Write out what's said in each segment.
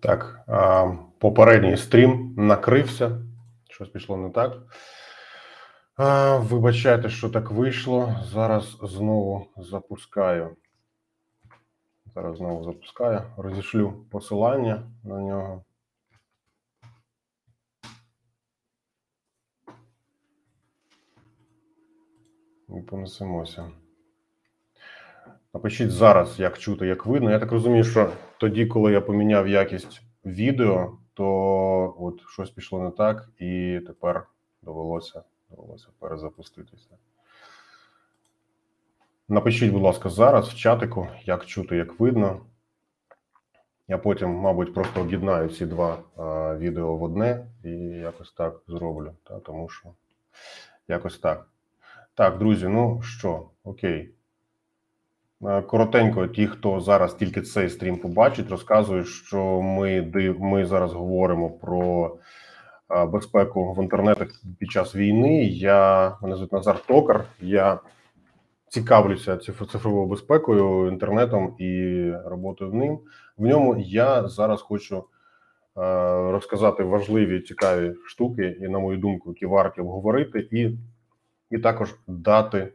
Так, попередній стрім накрився. Щось пішло не так. Вибачайте, що так вийшло. Зараз знову запускаю. Зараз знову запускаю. Розішлю посилання на нього. І понесемося. Напишіть зараз, як чути, як видно. Я так розумію, що тоді, коли я поміняв якість відео, то от щось пішло не так, і тепер довелося, довелося перезапуститися. Напишіть, будь ласка, зараз в чатику, як чути, як видно. Я потім, мабуть, просто об'єднаю ці два а, відео в одне і якось так зроблю. Та, Тому що якось так. Так, друзі, ну що, окей. Е, коротенько, ті, хто зараз тільки цей стрім побачить, розказую, що ми ми зараз говоримо про е, безпеку в інтернетах під час війни. Я мене звуть Назар Токар. Я цікавлюся цифровою безпекою, інтернетом і роботою в ним. В ньому я зараз хочу е, розказати важливі цікаві штуки, і, на мою думку, які варті обговорити, і, і також дати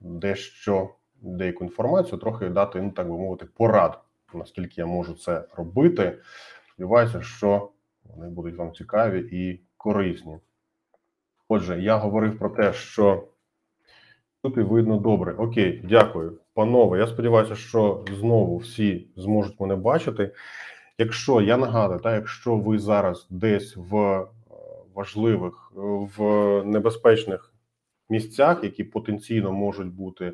дещо деяку інформацію, трохи дати, ну так би мовити, порад, наскільки я можу це робити. Сподіваюся, що вони будуть вам цікаві і корисні. Отже, я говорив про те, що тут і видно добре. Окей, дякую, панове. Я сподіваюся, що знову всі зможуть мене бачити. Якщо я нагадую, та якщо ви зараз десь в е, важливих, в небезпечних місцях, які потенційно можуть бути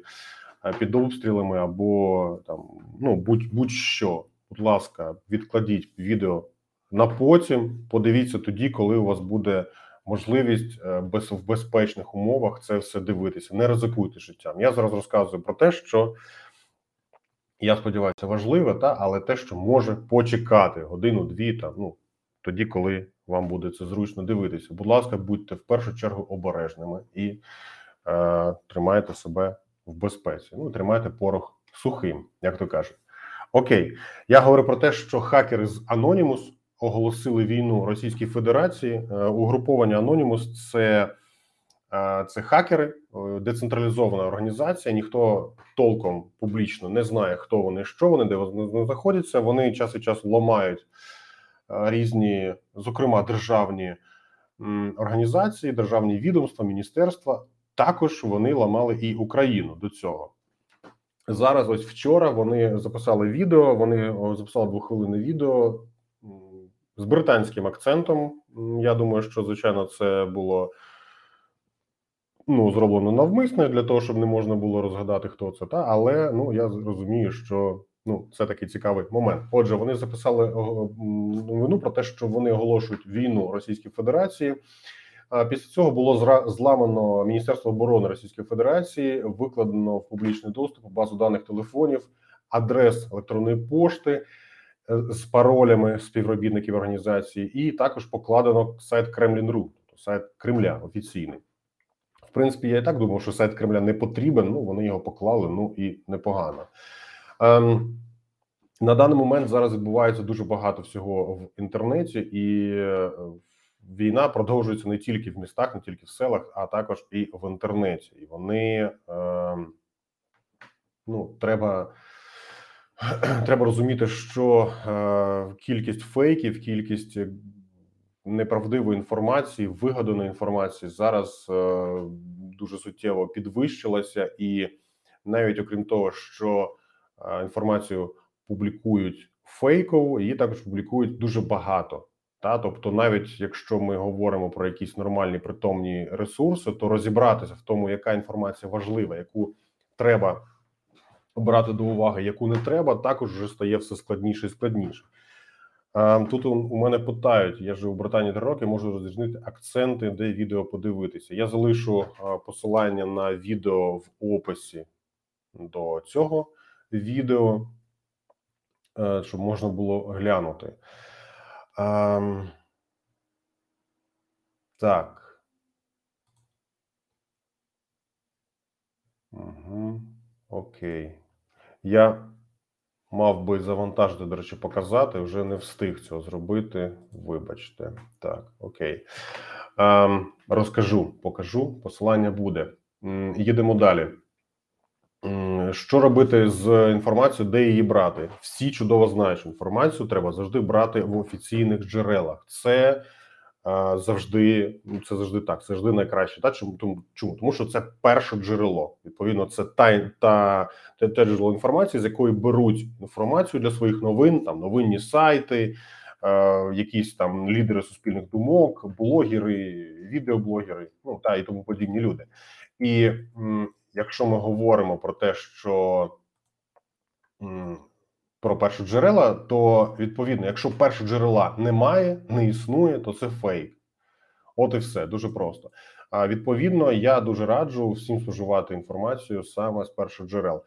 під обстрілами або там ну будь будь-що. Будь ласка, відкладіть відео на потім. Подивіться тоді, коли у вас буде можливість е, без в безпечних умовах це все дивитися. Не ризикуйте життям. Я зараз розказую про те, що я сподіваюся, важливе, та але те, що може почекати годину-дві, там ну тоді, коли вам буде це зручно дивитися. Будь ласка, будьте в першу чергу обережними і е, тримайте себе в безпеці. Ну, тримайте порох сухим, як то кажуть. Окей, я говорю про те, що хакери з Anonymous оголосили війну Російській Федерації. Е, угруповання Anonymous – це е, це хакери, е, децентралізована організація. Ніхто толком публічно не знає, хто вони, що вони, де вони знаходяться. Вони час від часу ламають різні, зокрема, державні організації, державні відомства, міністерства. Також вони ламали і Україну до цього. Зараз, ось вчора, вони записали відео. Вони записали двохвилинне відео з британським акцентом. Я думаю, що звичайно це було ну зроблено навмисно для того, щоб не можна було розгадати, хто це. Та але ну я розумію, що ну це такий цікавий момент. Отже, вони записали новину про те, що вони оголошують війну Російській Федерації. Після цього було зламано Міністерство оборони Російської Федерації, викладено в публічний доступ базу даних телефонів, адрес електронної пошти е, з паролями співробітників організації, і також покладено сайт Кремлін.ру, тобто сайт Кремля офіційний. В принципі, я і так думав, що сайт Кремля не потрібен. Ну вони його поклали. Ну і непогано. Ем, на даний момент зараз відбувається дуже багато всього в інтернеті і е, війна продовжується не тільки в містах, не тільки в селах, а також і в інтернеті. І вони е, ну треба. Треба розуміти, що е, кількість фейків, кількість неправдивої інформації, вигаданої інформації зараз е, дуже суттєво підвищилася, і навіть окрім того, що е, інформацію публікують фейкову, її також публікують дуже багато. Та тобто, навіть якщо ми говоримо про якісь нормальні притомні ресурси, то розібратися в тому, яка інформація важлива, яку треба брати до уваги, яку не треба, також вже стає все складніше і складніше. Тут у мене питають: я живу в Британії три роки, можу розрізнити акценти, де відео подивитися. Я залишу посилання на відео в описі до цього відео, е, щоб можна було глянути. А, Так. Угу. Окей. Я Мав би завантажити, до речі, показати. Вже не встиг цього зробити. Вибачте. Так, окей. Ем, розкажу, покажу. Посилання буде. Їдемо далі. Що робити з інформацією, де її брати? Всі чудово знають, що інформацію треба завжди брати в офіційних джерелах. Це е, завжди ну, це завжди так. Це завжди найкраще. Та чому тому, чому? Тому що це перше джерело. Відповідно, це та та те, те джерело інформації, з якої беруть інформацію для своїх новин, там новинні сайти, е, якісь там лідери суспільних думок, блогери, відеоблогери, ну та і тому подібні люди. І якщо ми говоримо про те, що про перші джерела, то відповідно, якщо перших джерела немає, не існує, то це фейк. От і все дуже просто. А відповідно, я дуже раджу всім споживати інформацію саме з перших джерел.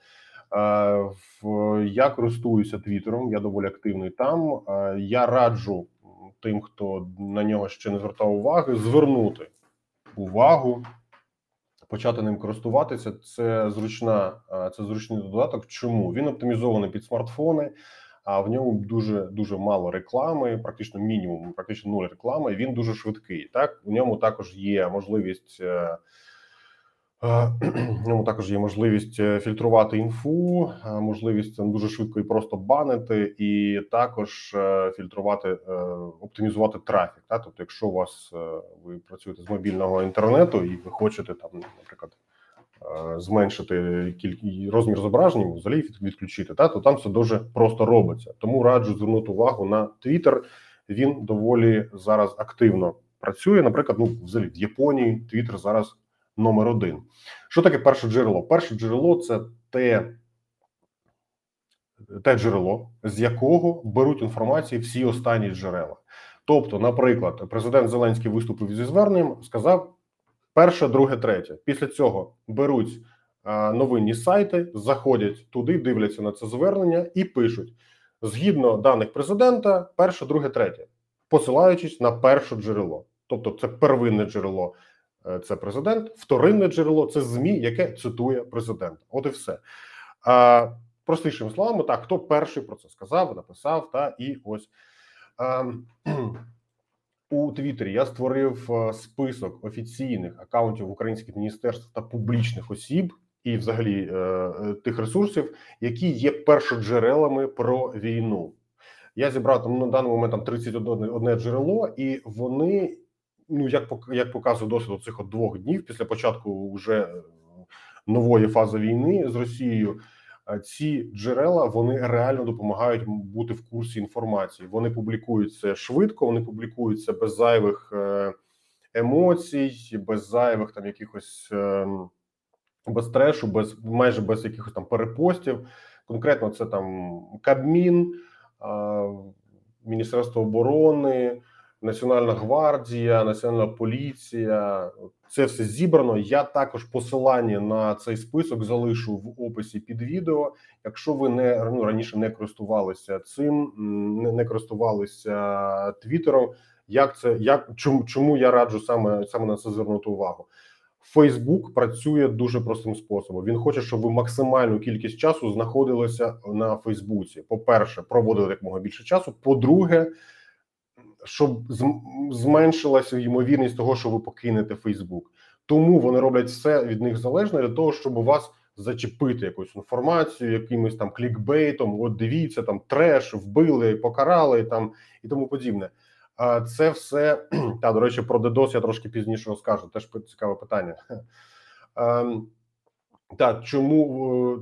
Я користуюся Твіттером, я доволі активний там. Я раджу тим, хто на нього ще не звертав уваги, звернути увагу, почати ним користуватися. Це зручна, е, це зручний додаток. Чому він оптимізований під смартфони? А в ньому дуже дуже мало реклами, практично мінімум, практично нуль реклами. Він дуже швидкий. Так у ньому також є можливість. Е, ньому також є можливість е, фільтрувати інфу, е, можливість дуже швидко і просто банити, і також фільтрувати, оптимізувати трафік. Так? Тобто, якщо у вас ви працюєте з мобільного інтернету і ви хочете там, наприклад, зменшити кількість розмір зображень, взагалі відключити, та то там все дуже просто робиться. Тому раджу звернути увагу на Twitter. Він доволі зараз активно працює. Наприклад, ну взагалі в Японії Twitter зараз номер один. Що таке перше джерело? Перше джерело це те, те джерело, з якого беруть інформацію всі останні джерела. Тобто, наприклад, президент Зеленський виступив зі зверненням, сказав перше, друге, третє. Після цього беруть новинні сайти, заходять туди, дивляться на це звернення і пишуть згідно даних президента, перше, друге, третє, посилаючись на перше джерело. Тобто, це первинне джерело, це президент, вторинне джерело це ЗМІ, яке цитує президента. От і все. А, простішими словами, так хто перший про це сказав, написав, та і ось. У Твіттері я створив е, список офіційних акаунтів українських міністерств та публічних осіб, і, взагалі, е, е, тих ресурсів, які є першоджерелами про війну. Я зібрав там на даний момент там 31 одне джерело, і вони, ну як як показує досвід цих от двох днів після початку вже е, нової фази війни з Росією. е, Ці джерела вони реально допомагають бути в курсі інформації. Вони публікуються швидко, вони публікуються без зайвих е, емоцій, без зайвих там якихось ем, без трешу, без майже без якихось там перепостів. Конкретно це там Кабмін, Міністерство оборони, Національна гвардія, Національна поліція. Це все зібрано. Я також посилання на цей список залишу в описі під відео. Якщо ви не ну, раніше не користувалися цим, не, не користувалися Твіттером. Як це як чому, чому я раджу саме саме на це звернути увагу? Фейсбук працює дуже простим способом. Він хоче, щоб ви максимальну кількість часу знаходилися на Фейсбуці. По-перше, проводили якомога більше часу. По-друге, щоб зменшилася ймовірність того, що ви покинете Фейсбук. Тому вони роблять все від них залежне для того, щоб у вас зачепити якусь інформацію, якимось там клікбейтом. От дивіться, там треш, вбили, покарали там і тому подібне. А це все та до речі, про DDoS я трошки пізніше розкажу. Теж цікаве питання. Ем, Так, чому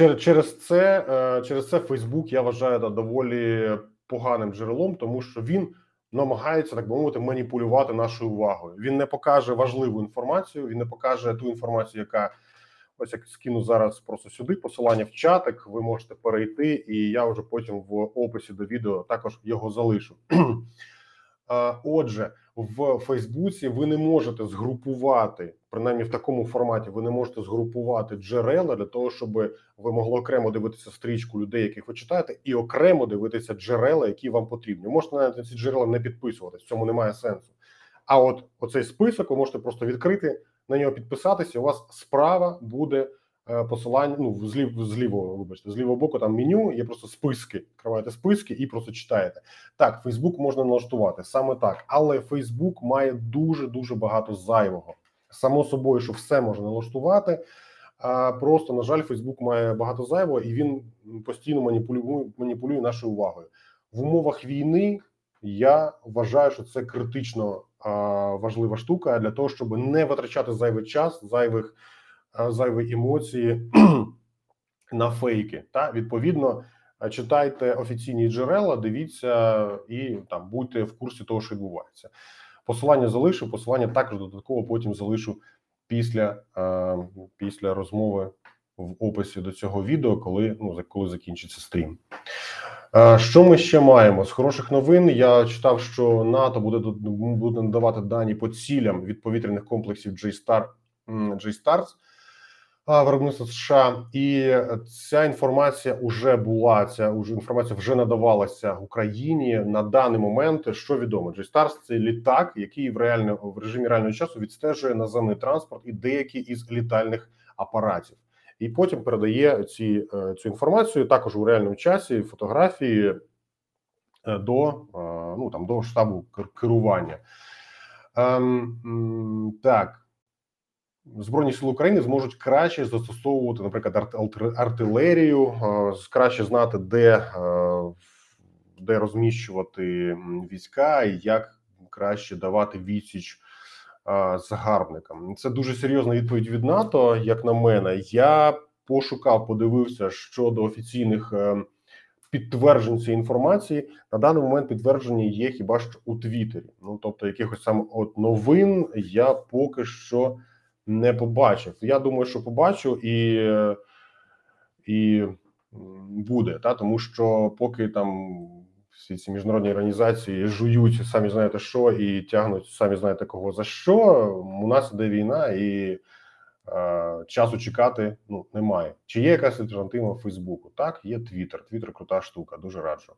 е, через, це е, через це Фейсбук я вважаю доволі поганим джерелом, тому що він намагається так би мовити маніпулювати нашою увагою. Він не покаже важливу інформацію, він не покаже ту інформацію, яка ось як скину зараз просто сюди. Посилання в чатик. Ви можете перейти, і я вже потім в описі до відео також його залишу. Отже, в Фейсбуці ви не можете згрупувати, принаймні в такому форматі, ви не можете згрупувати джерела для того, щоб ви могли окремо дивитися стрічку людей, яких ви читаєте, і окремо дивитися джерела, які вам потрібні. Можете навіть на ці джерела не підписуватись, в цьому немає сенсу. А от оцей список ви можете просто відкрити, на нього підписатися. і У вас справа буде посилання. Ну з лів, з лівого, вибачте, з лівого боку там меню. Є просто списки. Відкриваєте списки і просто читаєте. Так, Фейсбук можна налаштувати саме так, але Фейсбук має дуже дуже багато зайвого. Само собою, що все можна налаштувати. А просто на жаль, Фейсбук має багато зайвого, і він постійно маніпулює маніпулює нашою увагою в умовах війни. Я вважаю, що це критично а, важлива штука для того, щоб не витрачати зайвий час, зайвих зайві емоції на фейки. Та відповідно читайте офіційні джерела, дивіться і там будьте в курсі того, що відбувається. Посилання залишу, посилання також додатково потім залишу після е, після розмови в описі до цього відео, коли ну коли закінчиться стрім. Е, що ми ще маємо з хороших новин? Я читав, що НАТО буде буде надавати дані по цілям від повітряних комплексів J-Star, J-Stars виробництва США, і ця інформація вже була. Ця уже інформація вже надавалася Україні на даний момент. Що відомо, J-Stars – це літак, який в реально в режимі реального часу відстежує наземний транспорт і деякі із літальних апаратів, і потім передає ці е, цю інформацію також у реальному часі. Фотографії е, до е, ну там до штабу керування. Ем, Так. Збройні сили України зможуть краще застосовувати, наприклад, артилерію, е, краще знати, де е, де розміщувати війська і як краще давати відсіч е, загарбникам. Це дуже серйозна відповідь від НАТО. Як на мене, я пошукав, подивився щодо офіційних підтверджень цієї інформації. На даний момент підтвердження є хіба що у Твіттері. Ну тобто, якихось саме от новин я поки що не побачив. Я думаю, що побачу і і буде, та тому що поки там всі ці міжнародні організації жують самі знаєте що і тягнуть самі знаєте кого за що. У нас іде війна і е, часу чекати ну немає. Чи є якась альтернатива Фейсбуку? Так, є Твіттер. Твіттер крута штука, дуже раджу.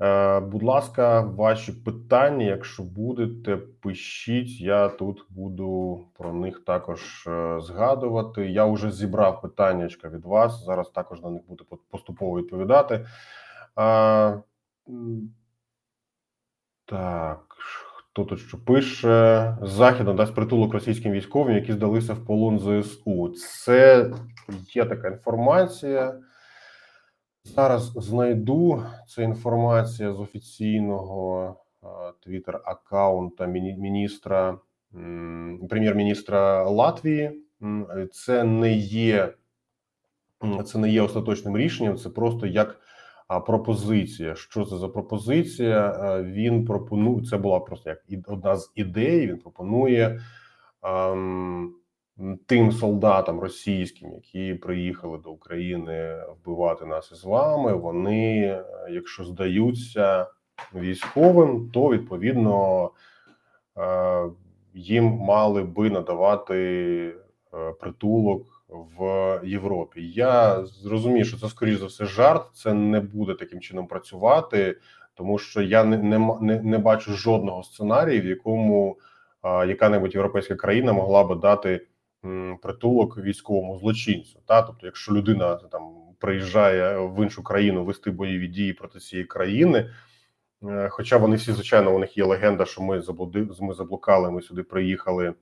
Е, будь ласка, ваші питання, якщо будете, пишіть. Я тут буду про них також е, згадувати. Я вже зібрав питання від вас. Зараз також на них буду поступово відповідати. А, Так, хто тут що пише? Захід надасть притулок російським військовим, які здалися в полон ЗСУ. Це є така інформація. Зараз знайду це інформація з офіційного твіттер аккаунта міністра прем'єр-міністра Латвії. Це не є це не є остаточним рішенням, це просто як пропозиція. Що це за пропозиція? Він пропонує це була просто як одна з ідей. Він пропонує тим солдатам російським, які приїхали до України вбивати нас із вами. Вони, якщо здаються військовим, то відповідно е, їм мали би надавати е, притулок в Європі. Я зрозумію, що це скоріш за все жарт. Це не буде таким чином працювати, тому що я не не, не бачу жодного сценарію, в якому яка-небудь європейська країна могла би дати притулок військовому злочинцю. Та тобто, якщо людина там приїжджає в іншу країну вести бойові дії проти цієї країни. Е, хоча вони всі, звичайно, у них є легенда, що ми заблуди, ми заблукали, ми сюди приїхали.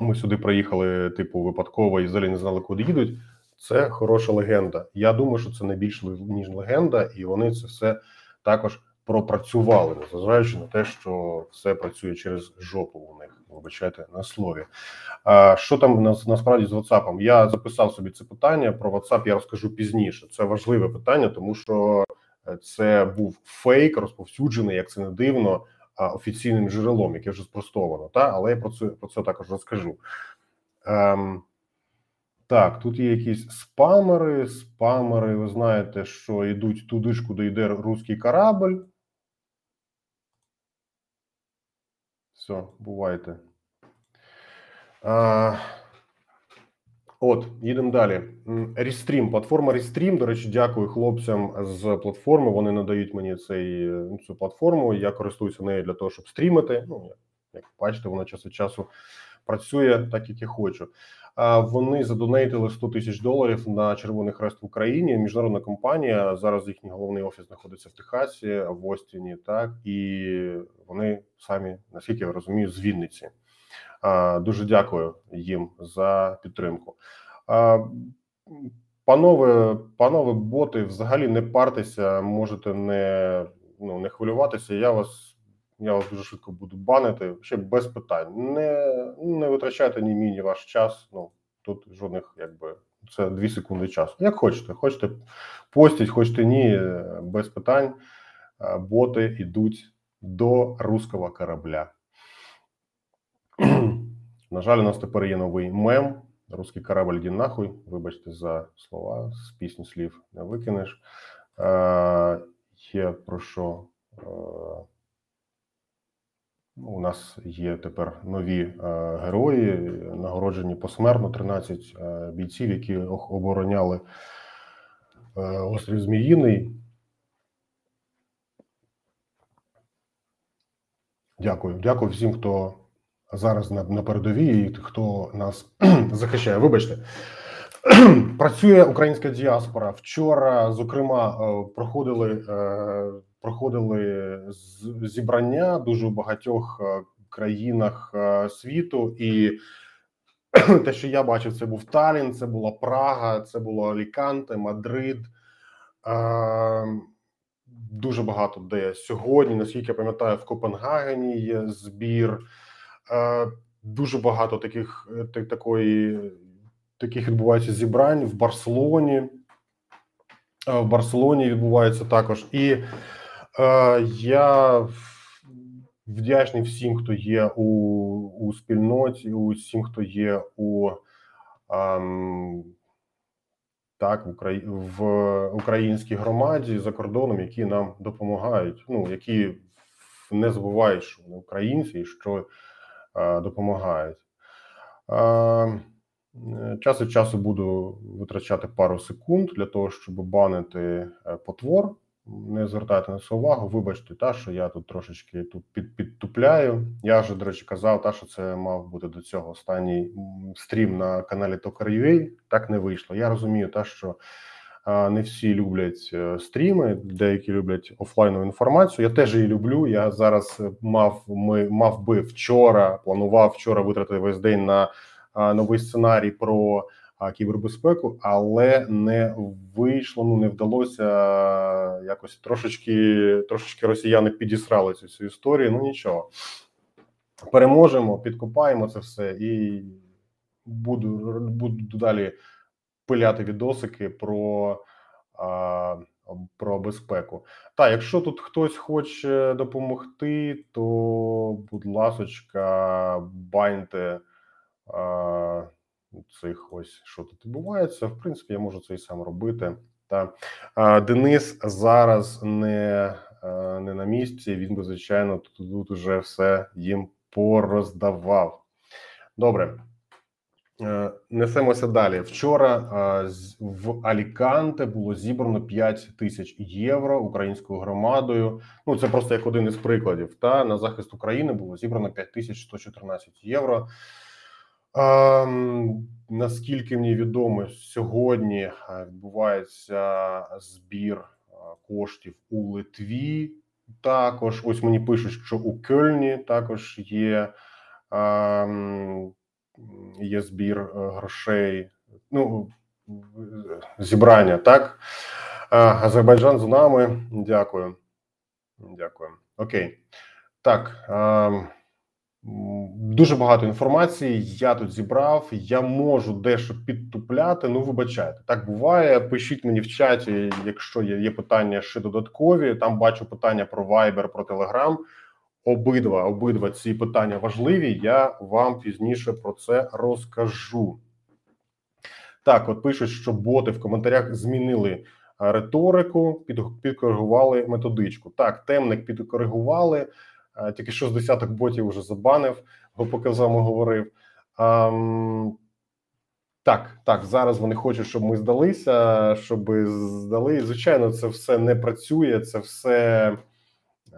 Ми сюди приїхали, типу, випадково і взагалі не знали, куди їдуть. Це хороша легенда. Я думаю, що це не більш ніж легенда, і вони це все також пропрацювали, незважаючи на те, що все працює через жопу у них. Вибачайте на слові. А що там насправді з WhatsApp? Я записав собі це питання. Про WhatsApp я розкажу пізніше. Це важливе питання, тому що е, це був фейк, розповсюджений, як це не дивно, офіційним джерелом, яке вже спростовано. Та але я про це про це також розкажу. Ем, Так, тут є якісь спамери. Спамери, ви знаєте, що йдуть туди ж, куди йде русський корабль. Все, бувайте. А, От, їдемо далі. Рестрім, платформа Рестрім. До речі, дякую хлопцям з платформи. Вони надають мені цей цю платформу. Я користуюся нею для того, щоб стрімити. Ну, як бачите, вона час від часу працює так, як я хочу. Вони задонейтили 100 тисяч доларів на Червоний Хрест в Україні. Міжнародна компанія зараз їхній головний офіс знаходиться в Техасі, в Остіні. Так і вони самі, наскільки я розумію, з Вінниці. Дуже дякую їм за підтримку. Панове, панове боти, взагалі не партеся, можете не ну не хвилюватися. Я вас я вас дуже швидко буду банити. Ще без питань. Не не витрачайте ні мій, ні ваш час. Ну тут жодних, якби це дві секунди часу. Як хочете, хочете постіть, хочете ні, без питань. Боти йдуть до руського корабля. На жаль, у нас тепер є новий мем. Русський корабль іди нахуй. Вибачте за слова з пісні слів не викинеш. Е, Є про що. Е, у нас є тепер нові е, герої, нагороджені посмертно 13 е, бійців, які обороняли е, острів Зміїний. Дякую, дякую всім, хто зараз на на передовій, хто нас захищає. Вибачте, працює українська діаспора. Вчора, зокрема, проходили проходили зібрання дуже у багатьох е, країнах світу, і те, що я бачив, це був Талін, це була Прага, це було Аліканте, Мадрид. Дуже багато де сьогодні, наскільки я пам'ятаю, в Копенгагені є збір. Е, дуже багато таких е, такої, таких відбувається зібрань в Барселоні. Е, в Барселоні відбувається також. І е, я вдячний всім, хто є у у спільноті, усім, хто є у ем, так, в, Украї... в українській громаді за кордоном, які нам допомагають. Ну які не забувають, що вони українці, і що допомагають. Час від часу буду витрачати пару секунд для того, щоб банити е, потвор. Не звертайте на це увагу. Вибачте, та що я тут трошечки тут під, підтупляю. Я вже, до речі, казав, та що це мав бути до цього останній стрім на каналі Tokar.ua. Так не вийшло. Я розумію, та що не всі люблять е, стріми, деякі люблять офлайнову інформацію. Я теж її люблю. Я зараз е, мав ми мав би вчора. Планував вчора витратити весь день на новий сценарій про кібербезпеку, але не вийшло. Ну не вдалося якось трошечки. Трошечки росіяни підісрали цю цю історію. Ну нічого, переможемо, підкопаємо це все і буду буду далі пиляти відосики про а, про безпеку. Так, якщо тут хтось хоче допомогти, то будь ласочка, баньте цих ось що тут відбувається. В принципі, я можу це і сам робити. Та Денис зараз не не на місці. Він би звичайно тут тут уже все їм пороздавав. Добре. Е, несемося далі. Вчора е, в Аліканте було зібрано 5 тисяч євро українською громадою. Ну це просто як один із прикладів. Та на захист України було зібрано 5114 євро. Ем, наскільки мені відомо, сьогодні е, відбувається збір коштів у Литві. Також ось мені пишуть, що у Кельні також є. Ем, є збір е, грошей, ну зібрання. Так, Азербайджан з нами. Дякую. Дякую. Окей. Так. Дуже багато інформації я тут зібрав. Я можу дещо підтупляти. Ну, вибачайте, так буває. Пишіть мені в чаті, якщо є є питання ще додаткові. Там бачу питання про Viber, про Telegram обидва обидва ці питання важливі. Я вам пізніше про це розкажу. Так, от пишуть, що боти в коментарях змінили риторику, під, підкоригували методичку. Так, темник підкоригували, тільки що з десяток ботів вже забанив, бо поки з вами говорив. А, так, так, зараз вони хочуть, щоб ми здалися, щоб здали. Звичайно, це все не працює, це все.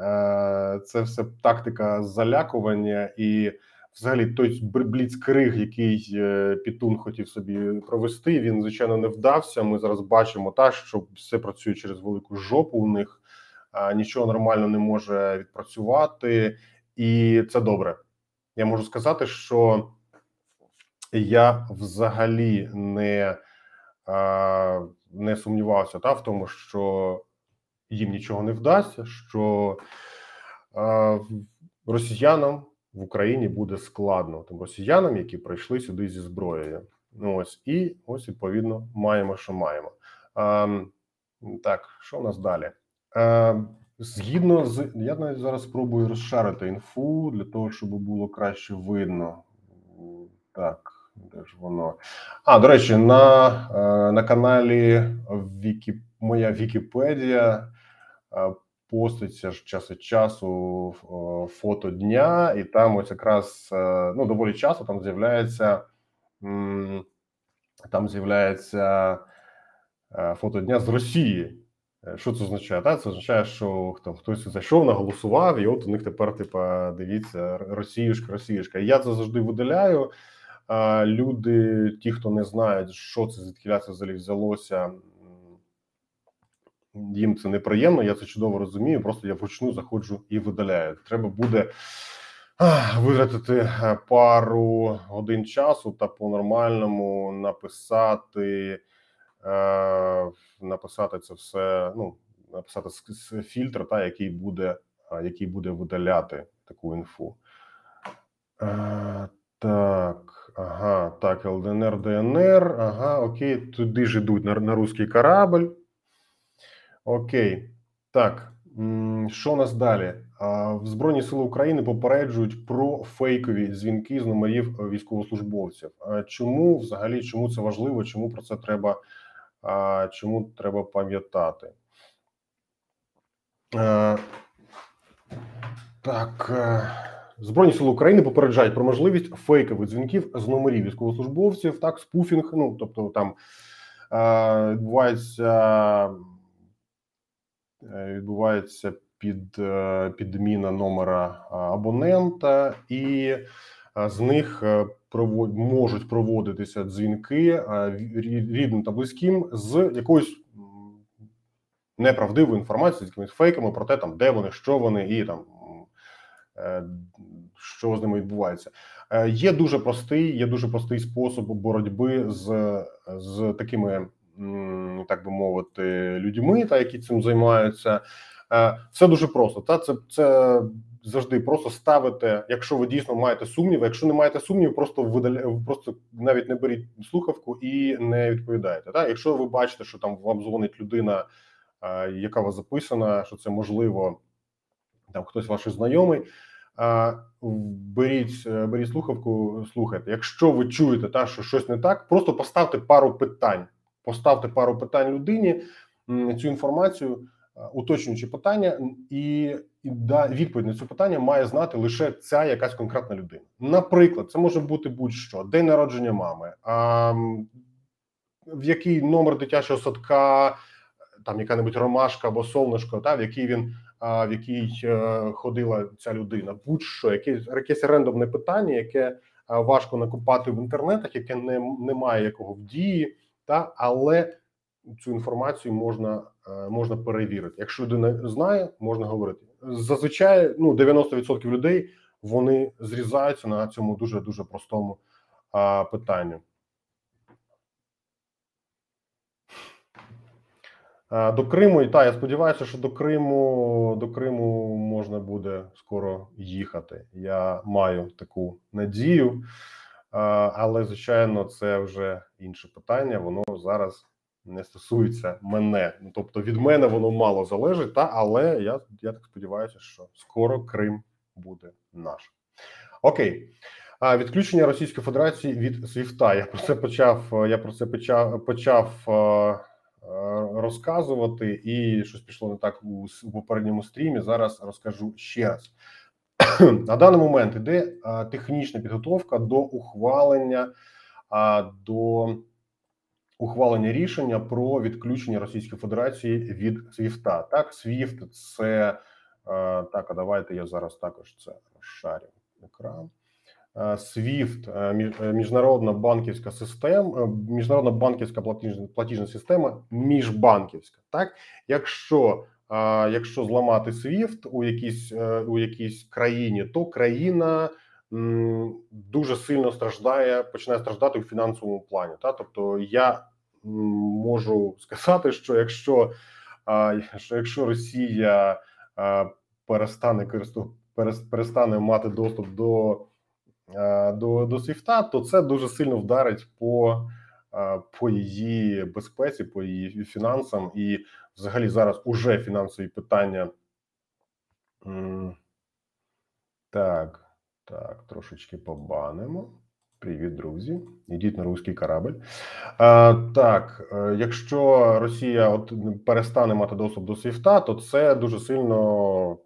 Е, це все тактика залякування, і взагалі той бліцкриг, який е, Пітун хотів собі провести, він звичайно не вдався. Ми зараз бачимо так, що все працює через велику жопу. У них нічого нормально не може відпрацювати, і це добре. Я можу сказати, що я взагалі не не сумнівався та в тому, що їм нічого не вдасться, що росіянам в Україні буде складно тим росіянам, які прийшли сюди зі зброєю. Ну ось і ось відповідно маємо, що маємо. А, Так, що в нас далі? А, Згідно з я навіть зараз спробую розшарити інфу для того, щоб було краще видно. Так, де ж воно? А, до речі, на на каналі Вікі, моя Вікіпедія поститься ж час від часу фото дня, і там ось якраз е, ну доволі часто там з'являється там з'являється е, фото дня з Росії. Е, що це означає? Так, це означає, що там хтось зайшов, наголосував, і от у них тепер, типа, дивіться, Росіюшка, Росіюшка. Я це завжди видаляю. Люди, ті, хто не знають, що це звідки це взагалі взялося, їм це неприємно, я це чудово розумію. Просто я вручну заходжу і видаляю. Треба буде витратити е, пару годин часу та по-нормальному написати, написати це все. Ну написати фільтр, та який буде, який буде видаляти таку інфу. Е, так, ага, так, ЛДНР, ДНР. Ага, окей, туди ж йдуть на, на русський корабль. Окей, так що у нас далі? В Збройні Сили України попереджують про фейкові дзвінки з номерів е, військовослужбовців. Чому взагалі чому це важливо? Чому про це треба? Чому треба пам'ятати? Так, е, Збройні сили України попереджають про можливість фейкових дзвінків з номерів військовослужбовців. Так, спуфінг. Ну тобто, там відбувається. Е, відбувається під е, підміна номера абонента, і з них е, провод, можуть проводитися дзвінки рідним та близьким з якоюсь неправдивою інформацією, з якимись фейками про те, там де вони, що вони, і там що з ними відбувається. Є дуже простий, є дуже простий спосіб боротьби з, з такими так би мовити, людьми, та які цим займаються. Е, все дуже просто. Та це це завжди просто ставити. Якщо ви дійсно маєте сумніви. Якщо не маєте сумнівів, просто видаля, просто навіть не беріть слухавку і не відповідаєте. Та якщо ви бачите, що там вам дзвонить людина, е, яка вас записана, що це можливо, там хтось ваш знайомий. Е, беріть беріть слухавку, слухайте. Якщо ви чуєте, та що щось не так, просто поставте пару питань поставте пару питань людині цю інформацію, е, уточнюючи питання, і і да відповідь на це питання має знати лише ця якась конкретна людина. Наприклад, це може бути будь-що день народження мами, а в який номер дитячого садка, там яка-небудь ромашка або солнышко, та в який він в який е, ходила ця людина, будь-що якесь якесь рандомне питання, яке е, важко накопати в інтернетах, яке не, не має якого в дії та але цю інформацію можна е, можна перевірити. Якщо людина знає, можна говорити. Зазвичай ну 90% людей вони зрізаються на цьому дуже дуже простому а, питанню. До Криму і та я сподіваюся, що до Криму до Криму можна буде скоро їхати. Я маю таку надію. Але звичайно, це вже інше питання. Воно зараз не стосується мене. Ну тобто від мене воно мало залежить, та але я я так сподіваюся, що скоро Крим буде наш. Окей. А відключення Російської Федерації від СВІФТа. Я про це почав. Я про це почав почав розказувати, і щось пішло не так у попередньому стрімі. Зараз розкажу ще раз. На даний момент іде технічна підготовка до ухвалення до ухвалення рішення про відключення Російської Федерації від СВІФТа. Так, СВІФТ це так. А давайте я зараз також це розшарю екран. е, SWIFT, е, між- е, міжнародна банківська система, е, міжнародна банківська платіжна, платіжна система міжбанківська. Так, якщо якщо зламати SWIFT у якійсь е, у якійсь країні, то країна дуже сильно страждає, починає страждати у фінансовому плані. Та тобто я можу сказати, що якщо що якщо Росія перестане перестане мати доступ до, до, до Свіфта, то це дуже сильно вдарить по, по її безпеці, по її фінансам, і взагалі зараз уже фінансові питання. Так, так, трошечки побанимо. Привіт, друзі. Ідіть на руський корабль. А, так, е, якщо Росія от перестане мати доступ до Свіфта, то це дуже сильно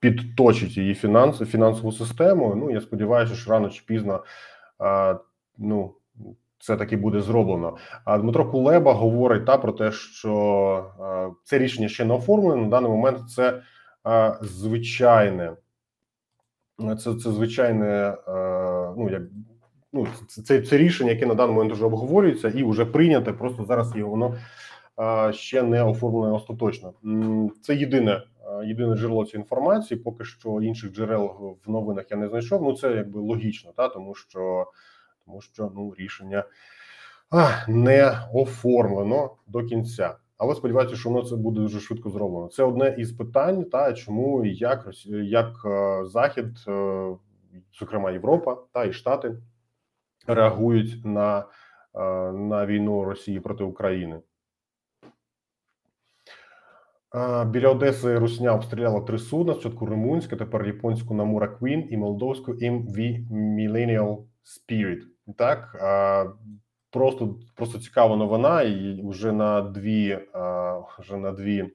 підточить її фінанс, фінансову систему. Ну, я сподіваюся, що рано чи пізно а, ну, це таки буде зроблено. А Дмитро Кулеба говорить та про те, що а, це рішення ще не оформлено. На даний момент це а, звичайне. Це, це звичайне, е, ну як ну це, це, рішення, яке на даний момент вже обговорюється і вже прийняте. Просто зараз його воно е, ще не оформлене остаточно. Це єдине, е, єдине джерело цієї інформації. Поки що інших джерел в новинах я не знайшов. Ну це якби логічно, та тому що тому що ну рішення не оформлено до кінця. Але сподіваюся, що воно це буде дуже швидко зроблено. Це одне із питань, та чому і як як е, Захід, е, зокрема Європа та і Штати, реагують на, е, на війну Росії проти України. Біля Одеси Русня обстріляла три судна: спочатку румунське, тепер японську Намура Queen і молдовську MV Millennial Spirit. Так просто просто цікава новина, і вже на дві вже на дві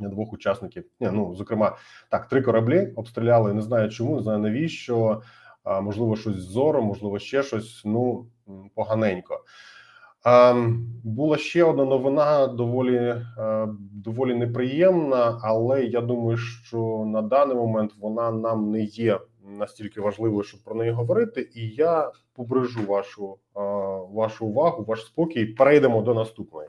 двох учасників. Ні, ну зокрема, так, три кораблі обстріляли. Не знаю чому, не знаю навіщо. А, можливо, щось з зором, можливо, ще щось. Ну поганенько. А, була ще одна новина, доволі доволі неприємна, але я думаю, що на даний момент вона нам не є настільки важливою, щоб про неї говорити. І я побережу вашу вашу увагу, ваш спокій. Перейдемо до наступної.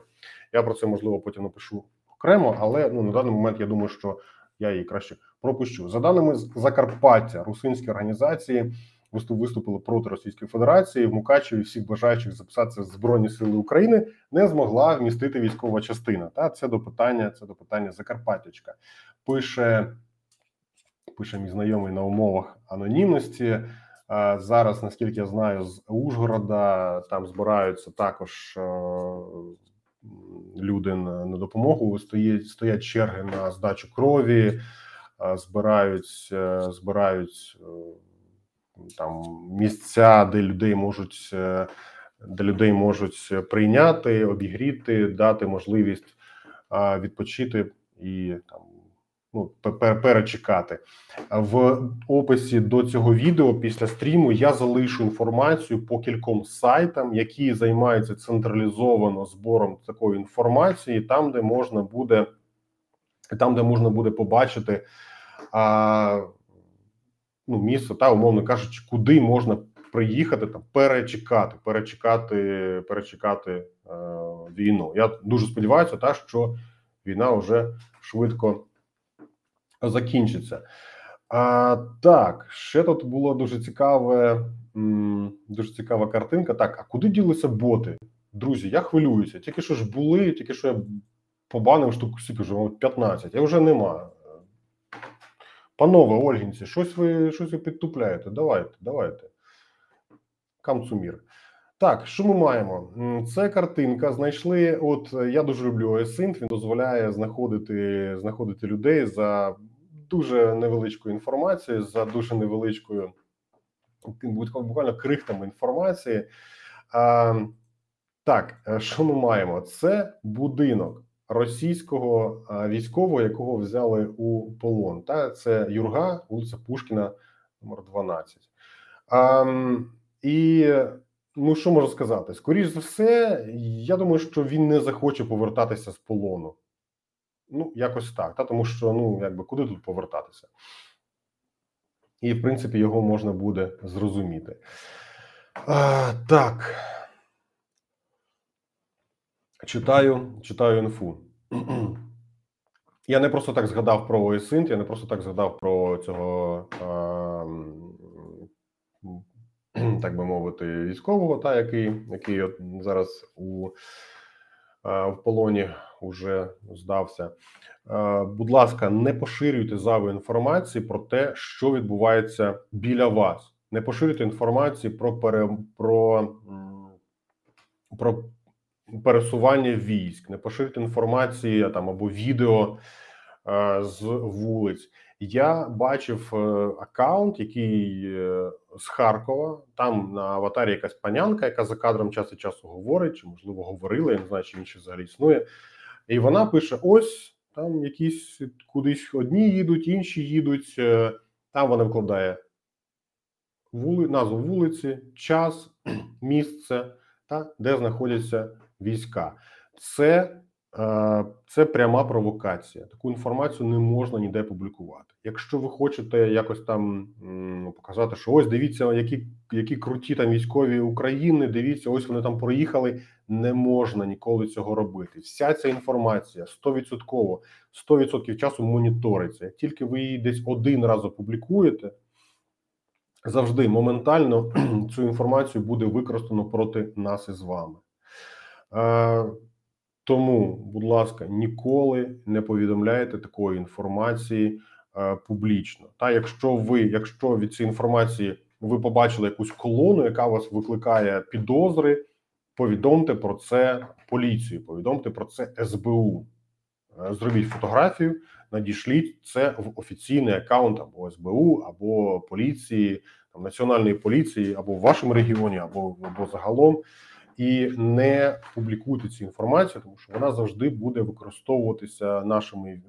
Я про це можливо потім напишу окремо, але ну на даний момент я думаю, що я її краще пропущу. За даними Закарпаття, русинські організації виступ- виступили проти Російської Федерації. В Мукачеві всіх бажаючих записатися Збройні Сили України не змогла вмістити військова частина. Та це до питання, це до питання Закарпаттячка. Пише пише мій знайомий на умовах анонімності. А, Зараз, наскільки я знаю, з Ужгорода там збираються також е, люди на, допомогу. Стоять стоять черги на здачу крові, е, збирають, е, збирають е, там місця, де людей можуть е, де людей можуть прийняти, обігріти, дати можливість відпочити і там ну пе- пе- перечекати. В описі до цього відео після стріму я залишу інформацію по кільком сайтам, які займаються централізовано збором такої інформації, там, де можна буде там, де можна буде побачити а, ну, місце, та умовно кажучи, куди можна приїхати там перечекати, перечекати, перечекати е, війну. Я дуже сподіваюся, та що війна вже швидко закінчиться. А, так, ще тут було дуже цікаве, дуже цікава картинка. Так, а куди ділися боти? Друзі, я хвилююся. Тільки що ж були, тільки що я побанив штук скільки вже 15, а вже нема. Панове Ольгінці, щось ви щось ви підтупляєте. Давайте, давайте. Камцумір. Так, що ми маємо? Це картинка. Знайшли. От я дуже люблю OSINT, Він дозволяє знаходити, знаходити людей за дуже невеличкою інформацією, за дуже невеличкою буквально крихтами інформації. А, так, е, що ми маємо? Це будинок російського військового, якого взяли у полон. Та це Юрга, вулиця Пушкіна, номер 12. А, і ну що можу сказати? Скоріш за все, я думаю, що він не захоче повертатися з полону. Ну, якось так, та тому що ну якби куди тут повертатися? і в принципі його можна буде зрозуміти. А, Так. Читаю, читаю інфу. Я не просто так згадав про ОСИНТ, я не просто так згадав про цього, а, так би мовити, військового, та який який от зараз у а, в полоні вже здався. Будь ласка, не поширюйте зайву інформації про те, що відбувається біля вас. Не поширюйте інформації про пере, про, про пересування військ, не поширюйте інформації там або відео е, з вулиць. Я бачив е, аккаунт, який е, з Харкова. Там на аватарі якась панянка, яка за кадром час від часу говорить, чи можливо говорила. Я не знаю, чи він ще взагалі існує. І вона пише: ось там якісь кудись одні їдуть, інші їдуть. Е, там вона вкладає вули, назву вулиці, час, місце та де знаходяться війська. Це це пряма провокація. Таку інформацію не можна ніде публікувати. Якщо ви хочете якось там показати, що ось дивіться, які які круті там військові України. Дивіться, ось вони там проїхали. Не можна ніколи цього робити. Вся ця інформація 100%, 100% часу моніториться. Як тільки ви її десь один раз опублікуєте, завжди моментально цю інформацію буде використано проти нас із вами. Тому, будь ласка, ніколи не повідомляйте такої інформації е, публічно. Та якщо ви, якщо від цієї інформації ви побачили якусь колону, яка вас викликає підозри, повідомте про це поліцію, повідомте про це СБУ. Е, зробіть фотографію, надішліть це в офіційний аккаунт або СБУ, або поліції, там національної поліції, або в вашому регіоні, або або загалом і не публікуйте цю інформацію, тому що вона завжди буде використовуватися нашими е,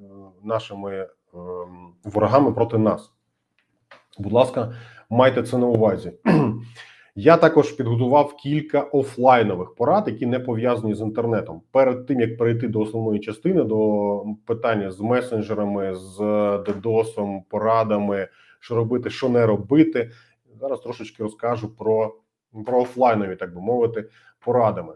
нашими ем, ворогами проти нас. Будь ласка, майте це на увазі. Я також підготував кілька офлайнових порад, які не пов'язані з інтернетом. Перед тим як перейти до основної частини, до питання з месенджерами, з дедосом, порадами, що робити, що не робити. Зараз трошечки розкажу про про офлайнові, так би мовити, порадами.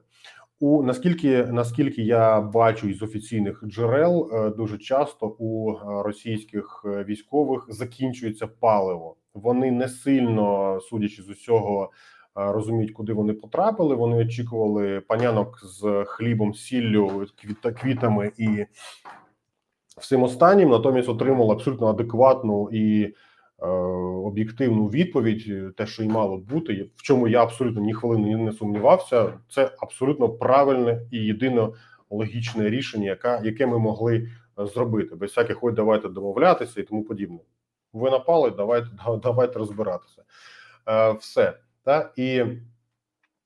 У наскільки наскільки я бачу із офіційних джерел, е, дуже часто у е, російських е, військових закінчується паливо. Вони не сильно судячи з усього. Розуміють, куди вони потрапили. Вони очікували панянок з хлібом, сіллю, квітами і всім останнім. Натомість отримали абсолютно адекватну і об'єктивну відповідь, е, те, що й мало бути, в чому я абсолютно ні хвилини не сумнівався. Це абсолютно правильне і єдине логічне рішення, яке, яке ми могли е, зробити, без всяких ой, давайте домовлятися і тому подібне. Ви напали, давайте давайте розбиратися. Все та і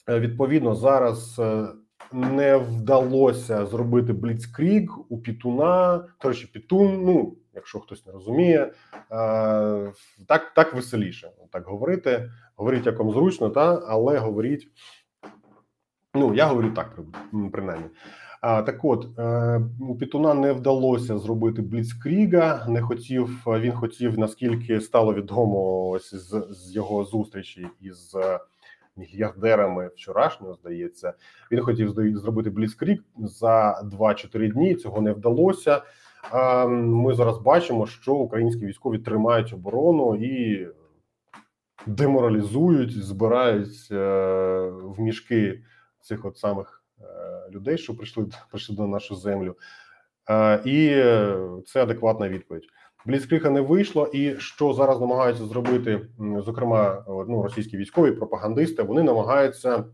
відповідно зараз. Не вдалося зробити бліцкріг у Пітуна. Речі, Пітун, ну якщо хтось не розуміє, е, так так веселіше. Так говорити, говоріть як вам зручно, та але говоріть. Ну я говорю так, принаймні. А так, от е, у Пітуна не вдалося зробити Бліцкріга. Не хотів він хотів, наскільки стало відомо ось з, з його зустрічі із мільярдерами вчорашнього. Здається, він хотів зробити Бліцкріг за 2-4 дні. Цього не вдалося. Ми зараз бачимо, що українські військові тримають оборону і деморалізують, збирають е, в мішки цих от самих е, людей, що прийшли прийшли на нашу землю, е, і це адекватна відповідь. Бліцкрига не вийшло, і що зараз намагаються зробити, зокрема, ну російські військові пропагандисти, вони намагаються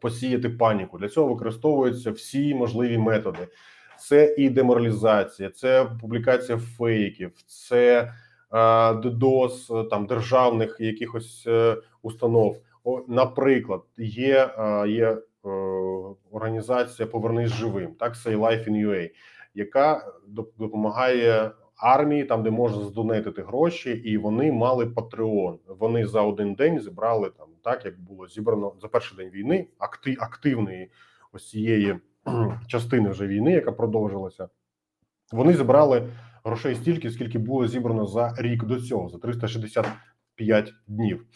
посіяти паніку. Для цього використовуються всі можливі методи це і деморалізація, це публікація фейків, це е, додос там державних якихось е, установ. Наприклад, є е, є е, організація Повернись живим, так Say Life in UA, яка допомагає армії, там де можна здонетити гроші, і вони мали Патреон. Вони за один день зібрали там, так як було зібрано за перший день війни, актив активної ось цієї частини вже війни, яка продовжилася, вони зібрали грошей стільки, скільки було зібрано за рік до цього, за 365 днів.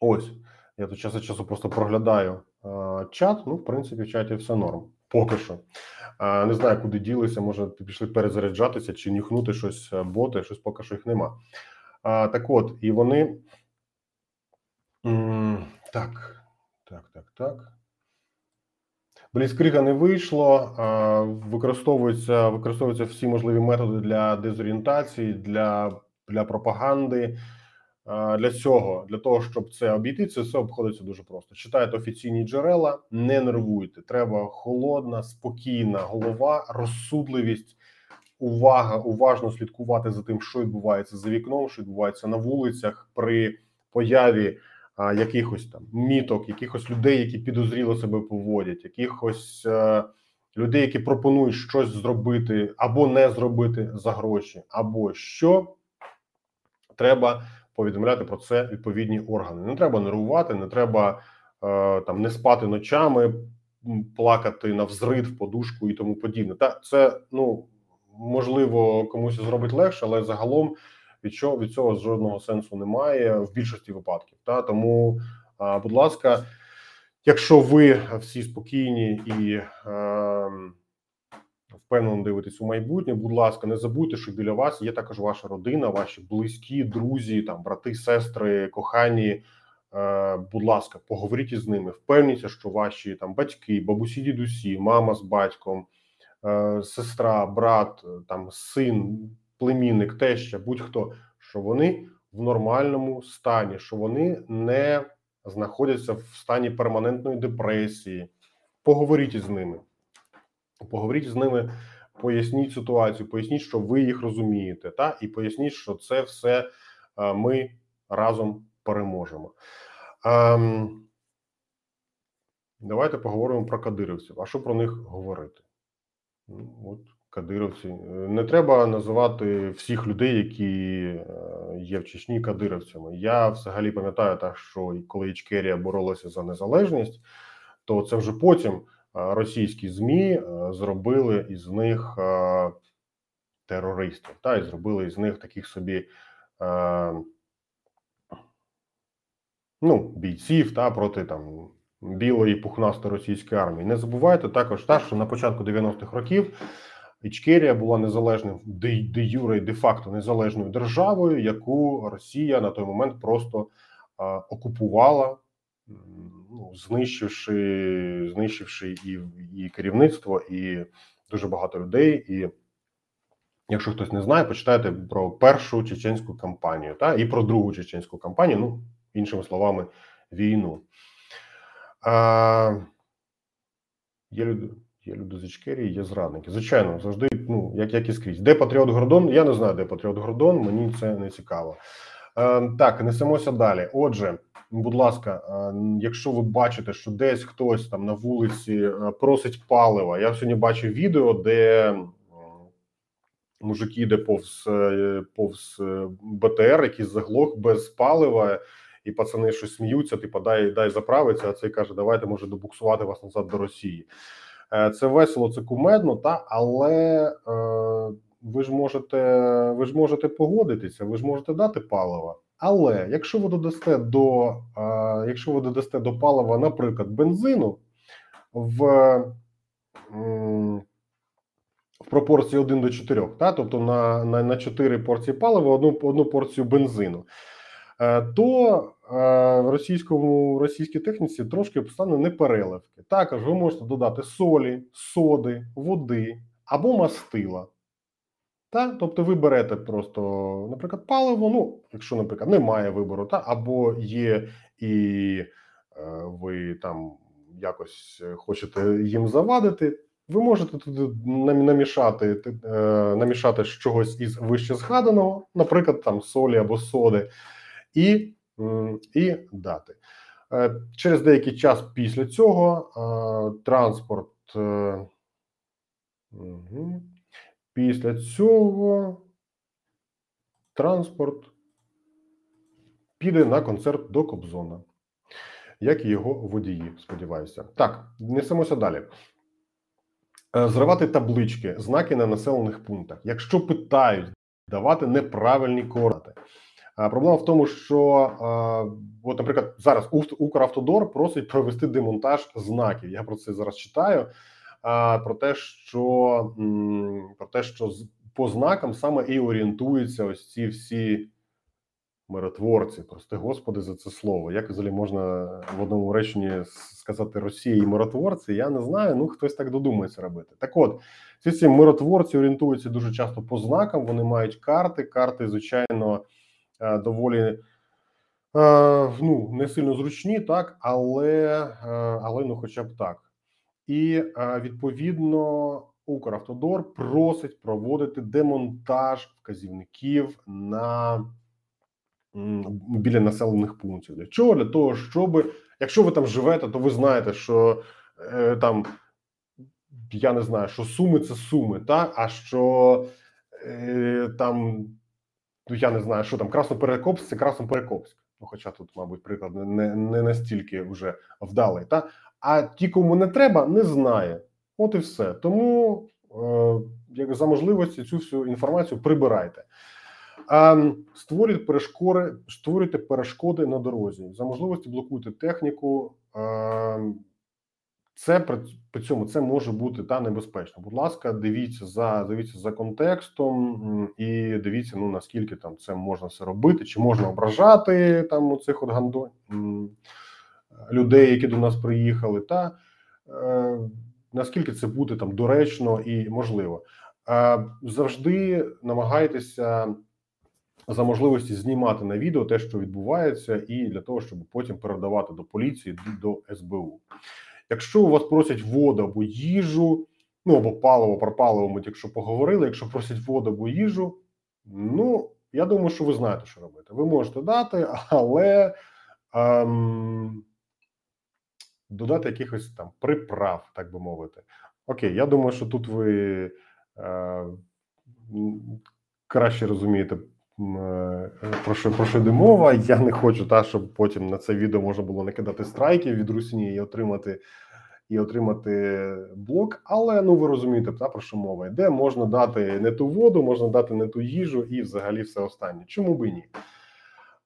Ось я тут час від часу просто проглядаю е, чат. Ну, в принципі, в чаті все норм. Поки що. Е, не знаю, куди ділися. Може, пішли перезаряджатися чи нюхнути щось, е, боти, щось поки що їх нема. А, так от, і вони. Так, так, так, так. Бліцкрига не вийшло. Використовуються, використовуються всі можливі методи для дезорієнтації, для, для пропаганди. Для цього, для того, щоб це обійти, це все обходиться дуже просто. Читайте офіційні джерела, не нервуйте. Треба холодна, спокійна голова, розсудливість увага, уважно слідкувати за тим, що відбувається за вікном, що відбувається на вулицях при появі а, якихось там міток, якихось людей, які підозріло себе поводять, якихось е, людей, які пропонують щось зробити або не зробити за гроші, або що треба повідомляти про це відповідні органи. Не треба нервувати, не треба е, там не спати ночами, плакати на взрит в подушку і тому подібне. Та це ну можливо комусь зробить легше, але загалом від чого від цього жодного сенсу немає в більшості випадків. Та тому, будь ласка, якщо ви всі спокійні і е, впевнено дивитесь у майбутнє, будь ласка, не забудьте, що біля вас є також ваша родина, ваші близькі, друзі, там брати, сестри, кохані. Е, Будь ласка, поговоріть із ними, впевніться, що ваші там батьки, бабусі, дідусі, мама з батьком е, сестра, брат, там син, племінник, теща, будь-хто, що вони в нормальному стані, що вони не знаходяться в стані перманентної депресії. Поговоріть із ними, поговоріть з ними, поясніть ситуацію, поясніть, що ви їх розумієте, та і поясніть, що це все е, ми разом переможемо. Ем, Давайте поговоримо про кадирівців. А що про них говорити? Ну, От кадировці. Не треба називати всіх людей, які е, є в Чечні кадировцями. Я взагалі пам'ятаю так, що коли Ічкерія боролася за незалежність, то це вже потім е, російські змі е, зробили із них терористів, та і зробили із них таких собі. Ну, бійців та проти там білої пухнастої російської армії. Не забувайте також, та, що на початку 90-х років Ічкерія була незалежним де, де юре і де факто незалежною державою, яку Росія на той момент просто а, окупувала, ну, знищивши, знищивши і, і керівництво, і дуже багато людей. І якщо хтось не знає, почитайте про першу чеченську кампанію, та і про другу чеченську кампанію. Ну, іншими словами, війну. А, Є люди, є люди з Ічкерії, є зрадники. Звичайно, завжди, ну як, як і скрізь. Де Патріот Гордон? Я не знаю, де Патріот Гордон, мені це не цікаво. Е, так, несемося далі. Отже, будь ласка, е, якщо ви бачите, що десь хтось там на вулиці е, просить палива, я сьогодні бачив відео, де мужик їде повз, е, повз е, БТР, який заглох без палива і пацани щось сміються, типу, дай дай заправиться, а цей каже, давайте може добуксувати вас назад до Росії. Е, Це весело, це кумедно, та але е, ви ж можете, ви ж можете погодитися, ви ж можете дати паливо. Але якщо ви додасте до е, якщо ви додасте до палива, наприклад, бензину в, в пропорції 1 до 4, та, тобто на, на, на 4 порції палива, одну, одну порцію бензину, то е, в російському російській техніці трошки стане непереливки. Також ви можете додати солі, соди, води або мастила. Та? Тобто ви берете просто, наприклад, паливо. Ну, якщо, наприклад, немає вибору, та або є і е, ви там якось хочете їм завадити. Ви можете туди намішати, е, намішати чогось із вище згаданого, наприклад, там солі або соди, і, і дати. Е, Через деякий час після цього е, транспорт. е. Після цього транспорт піде на концерт до Кобзона, як і його водії, сподіваюся. Так, несемося далі. Зривати таблички, знаки на населених пунктах. Якщо питають, давати неправильні координати. Проблема в тому, що от, наприклад, зараз Укравтодор просить провести демонтаж знаків. Я про це зараз читаю. Про те, що про те, що по знакам саме і орієнтуються ось ці всі миротворці. Прости господи за це слово. Як взагалі можна в одному реченні сказати Росія і миротворці? Я не знаю. Ну хтось так додумається робити. Так, от ці всі миротворці орієнтуються дуже часто по знакам. Вони мають карти. Карти, звичайно, е, доволі. Е, ну, не сильно зручні, так, але е, але ну, хоча б так. І відповідно Укравтодор просить проводити демонтаж вказівників на біля населених пунктів. Для чого? Для того, щоб якщо ви там живете, то ви знаєте, що е, там я не знаю, що суми це суми, та а що е, там ну я не знаю, що там Красноперекопськ це Красноперекопськ. Ну, хоча тут, мабуть, приклад не не настільки вже вдалий, та а ті, кому не треба, не знає. От і все. Тому е, як за можливості цю всю інформацію прибирайте. Створюйте перешкоди, створюйте перешкоди на дорозі. За можливості блокуйте техніку. Це при цьому це може бути та небезпечно. Будь ласка, дивіться за дивіться за контекстом і дивіться, ну наскільки там це можна все робити, чи можна ображати там у цих от гандон людей, які до нас приїхали, та е, наскільки це буде там доречно і можливо. Е, завжди намагайтеся за можливості знімати на відео те, що відбувається, і для того, щоб потім передавати до поліції до СБУ. Якщо у вас просять воду або їжу, ну або паливо про паливо, ми тільки що поговорили. Якщо просять воду або їжу, ну я думаю, що ви знаєте, що робити. Ви можете дати, але ем, додати якихось там приправ, так би мовити. Окей, я думаю, що тут ви е, краще розумієте про що про що йде мова. Я не хочу, та щоб потім на це відео можна було накидати страйків від Русні і отримати і отримати блок. Але ну ви розумієте, та про що мова йде. Можна дати не ту воду, можна дати не ту їжу і взагалі все останнє. Чому би ні?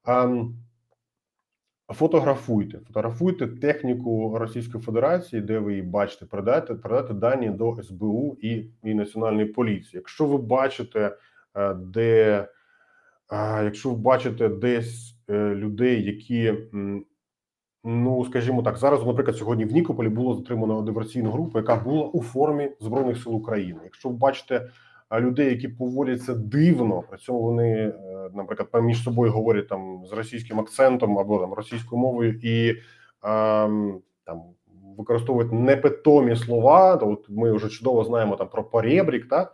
А, Фотографуйте, фотографуйте техніку Російської Федерації, де ви її бачите, передайте, передайте дані до СБУ і і Національної поліції. Якщо ви бачите, е, де якщо ви бачите десь е, людей, які ну скажімо так, зараз, наприклад, сьогодні в Нікополі було затримано диверсійну групу, яка була у формі збройних сил України. Якщо ви бачите людей, які поводяться дивно, при цьому вони, е, наприклад, між собою говорять там з російським акцентом або там російською мовою і там використовують непитомі слова, то от ми вже чудово знаємо там про поребрік, та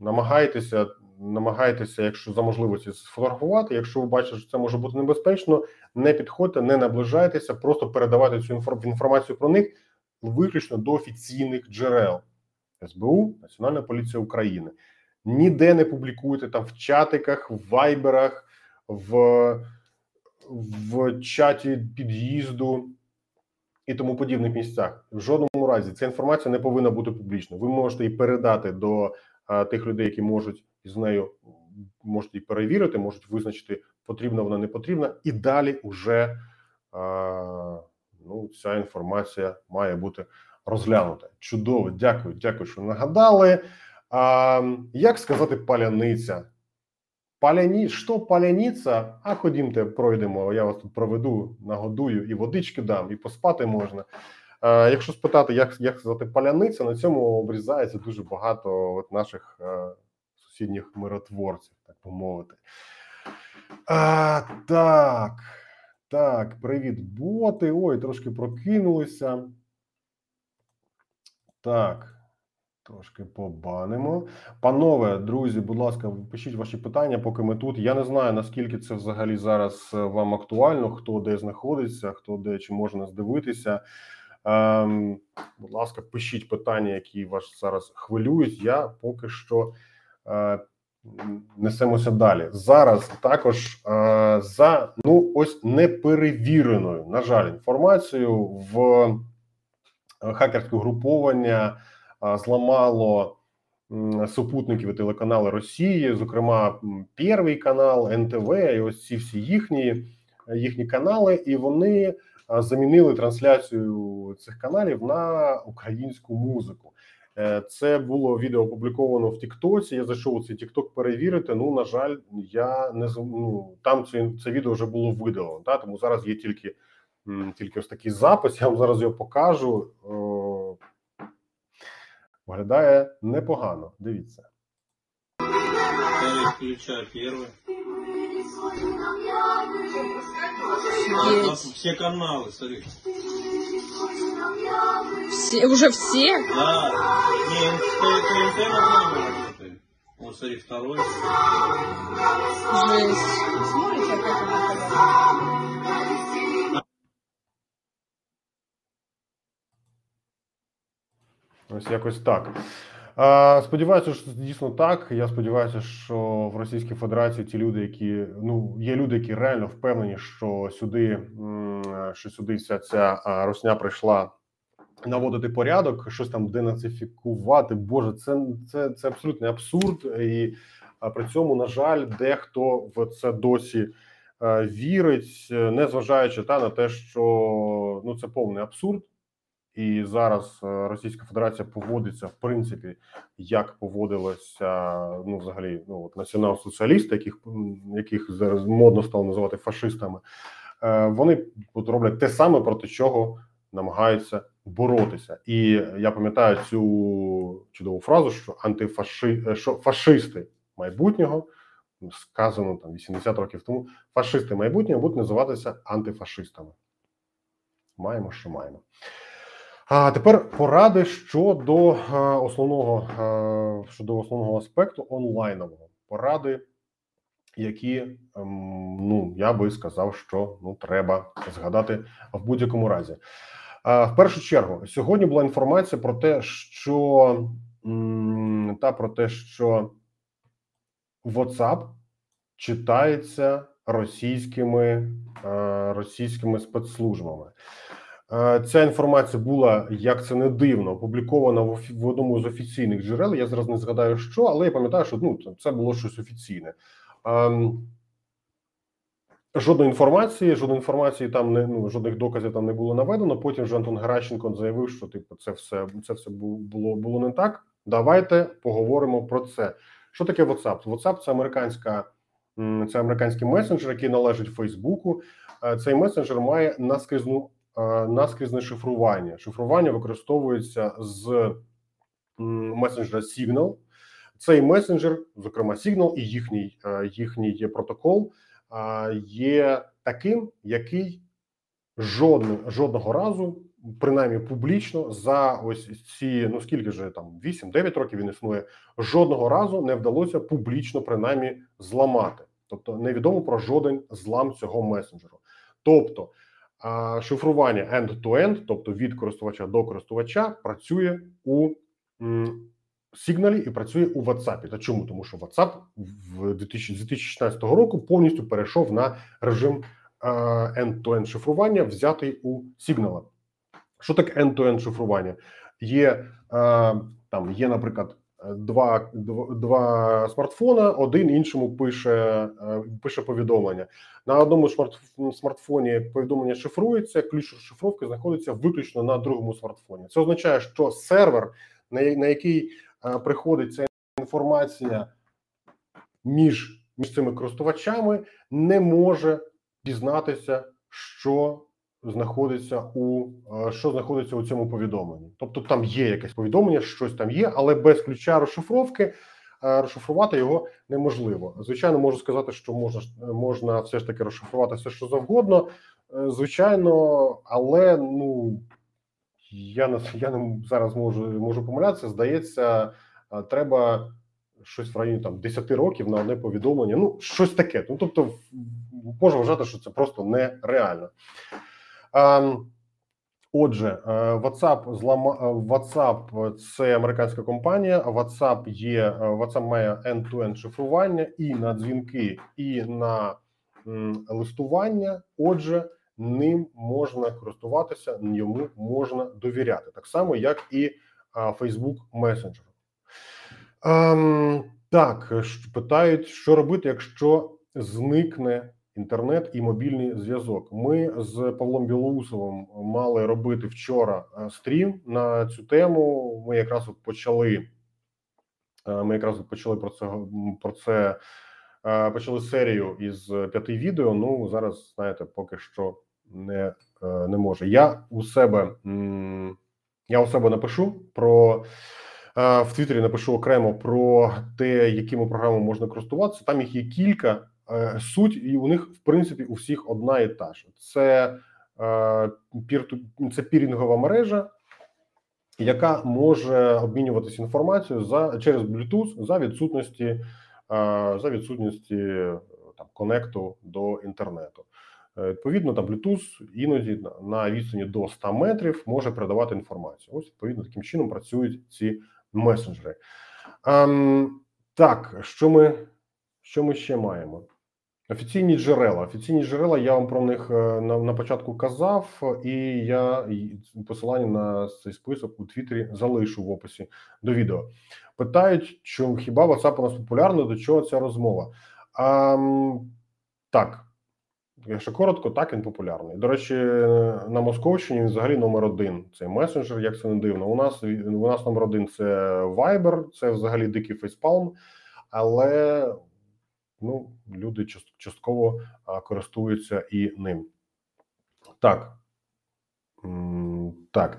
намагайтеся намагайтеся, якщо за можливості сфотографувати. Якщо ви бачите, що це може бути небезпечно, не підходьте, не наближайтеся, просто передавайте цю інформацію про них виключно до офіційних джерел СБУ, Національна поліція України. Ніде не публікуйте там в чатиках, в вайберах, в, в чаті під'їзду. І тому подібних місцях в жодному разі ця інформація не повинна бути публічною. Ви можете її передати до а, тих людей, які можуть з нею можуть і перевірити, можуть визначити, потрібна вона не потрібна, і далі уже ну ця інформація має бути розглянута. Чудово, дякую, дякую, що нагадали. А, Як сказати паляниця? Паляні, що паляниця? А ходімте, пройдемо. Я вас тут проведу, нагодую і водички дам, і поспати можна. А, Якщо спитати, як як сказати паляниця, на цьому обрізається дуже багато от наших сусідніх миротворців, так би мовити. А, Так, так, привіт, боти. Ой, трошки прокинулися. Так. Трошки побанимо. Панове, друзі, будь ласка, пишіть ваші питання, поки ми тут. Я не знаю, наскільки це взагалі зараз е, вам актуально, хто де знаходиться, хто де чи можна здивитися. Ем, Будь ласка, пишіть питання, які вас зараз хвилюють. Я поки що несемося далі. Зараз також е, за ну ось неперевіреною, на жаль, інформацією в е, хакерське груповання зламало супутників і телеканали Росії, зокрема, Перший канал, НТВ, і ось ці всі їхні, їхні канали, і вони замінили трансляцію цих каналів на українську музику. Е, Це було відео опубліковано в Тіктоці. Я зайшов у цей Тікток перевірити. Ну на жаль, я не ну, там це, це відео вже було видалено. Та тому зараз є тільки, тільки ось такий запис. Я вам зараз його покажу. О, Виглядає непогано. Дивіться. Второй включай первый. Офигеть. А, Все каналы, смотри. Все, уже все? Да. Не, ТНТ нормально работает. Вот смотри, второй. Жесть. Смотрите, как это. Ось якось так. Сподіваюся, що це дійсно так. Я сподіваюся, що в Російській Федерації ті люди, які ну є люди, які реально впевнені, що сюди що сюди вся ця русня прийшла наводити порядок, щось там денацифікувати. Боже, це це, це абсолютний абсурд, і при цьому, на жаль, дехто в це досі е, вірить, незважаючи та на те, що ну це повний абсурд. І зараз е, Російська Федерація поводиться в принципі, як поводилася ну, взагалі, ну от націонал-соціалісти, яких яких зараз модно стало називати фашистами. Е, Вони роблять те саме, проти чого намагаються боротися. І я пам'ятаю цю чудову фразу, що антифаши е, що фашисти майбутнього сказано там 80 років тому. Фашисти майбутнього будуть називатися антифашистами. Маємо, що маємо. А тепер поради щодо е, основного е, щодо основного аспекту онлайнового поради, які ем, ну я би сказав, що ну треба згадати в будь-якому разі. Е, В першу чергу, сьогодні була інформація про те, що та про те, що WhatsApp читається російськими е, російськими спецслужбами. Е, Ця інформація була, як це не дивно, опублікована в, одному з офіційних джерел. Я зараз не згадаю, що, але я пам'ятаю, що ну це- це було щось офіційне. Жодної інформації, жодної інформації там не ну жодних доказів там не було наведено. Потім вже Антон Геращенко заявив, що типу це все це все було було не так. Давайте поговоримо про це. Що таке WhatsApp? WhatsApp – це американська це американський месенджер, який належить Фейсбуку. Е, Цей месенджер має наскрізну е, наскрізне шифрування. Шифрування використовується з месенджера Signal. Цей месенджер, зокрема Signal і їхній е, їхній протокол, є таким, який жодне, жодного разу, принаймні публічно, за ось ці ну скільки же там 8-9 років він існує, жодного разу не вдалося публічно принаймні зламати. Тобто невідомо про жоден злам цього месенджеру. Тобто шифрування end-to-end, тобто від користувача до користувача, працює у Сигналі і працює у WhatsApp. Та чому? Тому що WhatsApp в 2000 з 2016 року повністю перейшов на режим е, end-to-end шифрування, взятий у Signal. Що таке end-to-end шифрування? Є е, там, є, наприклад, два, два, смартфона, один іншому пише, е, пише повідомлення. На одному смарт- смартфоні повідомлення шифрується, ключ розшифровки знаходиться виключно на другому смартфоні. Це означає, що сервер, на, який приходить ця інформація між, між цими користувачами, не може дізнатися, що знаходиться у е, що знаходиться у цьому повідомленні. Тобто там є якесь повідомлення, щось там є, але без ключа розшифровки е, розшифрувати його неможливо. Звичайно, можу сказати, що можна можна все ж таки розшифрувати все, що завгодно. Е, Звичайно, але ну я я не зараз можу можу помилятися. Здається, треба щось в районі там 10 років на одне повідомлення. Ну, щось таке. Ну тобто, можна вважати, що це просто нереально. Ем, Отже, е, WhatsApp злама е, WhatsApp – це американська компанія. WhatsApp є е, WhatsApp має end-to-end шифрування і на дзвінки, і на м, листування. Отже, ним можна користуватися, йому можна довіряти, так само як і Facebook Messenger. Ем, так, питають, що робити, якщо зникне інтернет і мобільний зв'язок. Ми з Павлом Білоусовим мали робити вчора е, стрім на цю тему. Ми якраз от почали. е, Ми якраз почали про це про це е, почали серію із п'яти відео. Ну зараз знаєте, поки що не, е, не може. Я у себе я у себе напишу про е, в Твіттері напишу окремо про те, якими програмами можна користуватися. Там їх є кілька. Е, Суть і у них в принципі у всіх одна і та ж. Це це пірінгова мережа, яка може обмінюватися інформацією за через Bluetooth за відсутності за відсутності там конекту до інтернету. Е, Відповідно, там Bluetooth іноді на- відстані до 100 метрів може передавати інформацію. Ось відповідно таким чином працюють ці месенджери. Ем, так, що ми, що ми ще маємо? Офіційні джерела. Офіційні джерела, я вам про них е, на, на початку казав, і я посилання на цей список у Твіттері залишу в описі до відео. Питають, що хіба WhatsApp у нас популярний, до чого ця розмова? А, так, якщо коротко, так він популярний. До речі, на Московщині він взагалі номер один. Цей месенджер, як це не дивно. У нас у нас номер один це Viber, це взагалі дикий фейспалм, але ну, люди частково користуються і ним. Так. Так,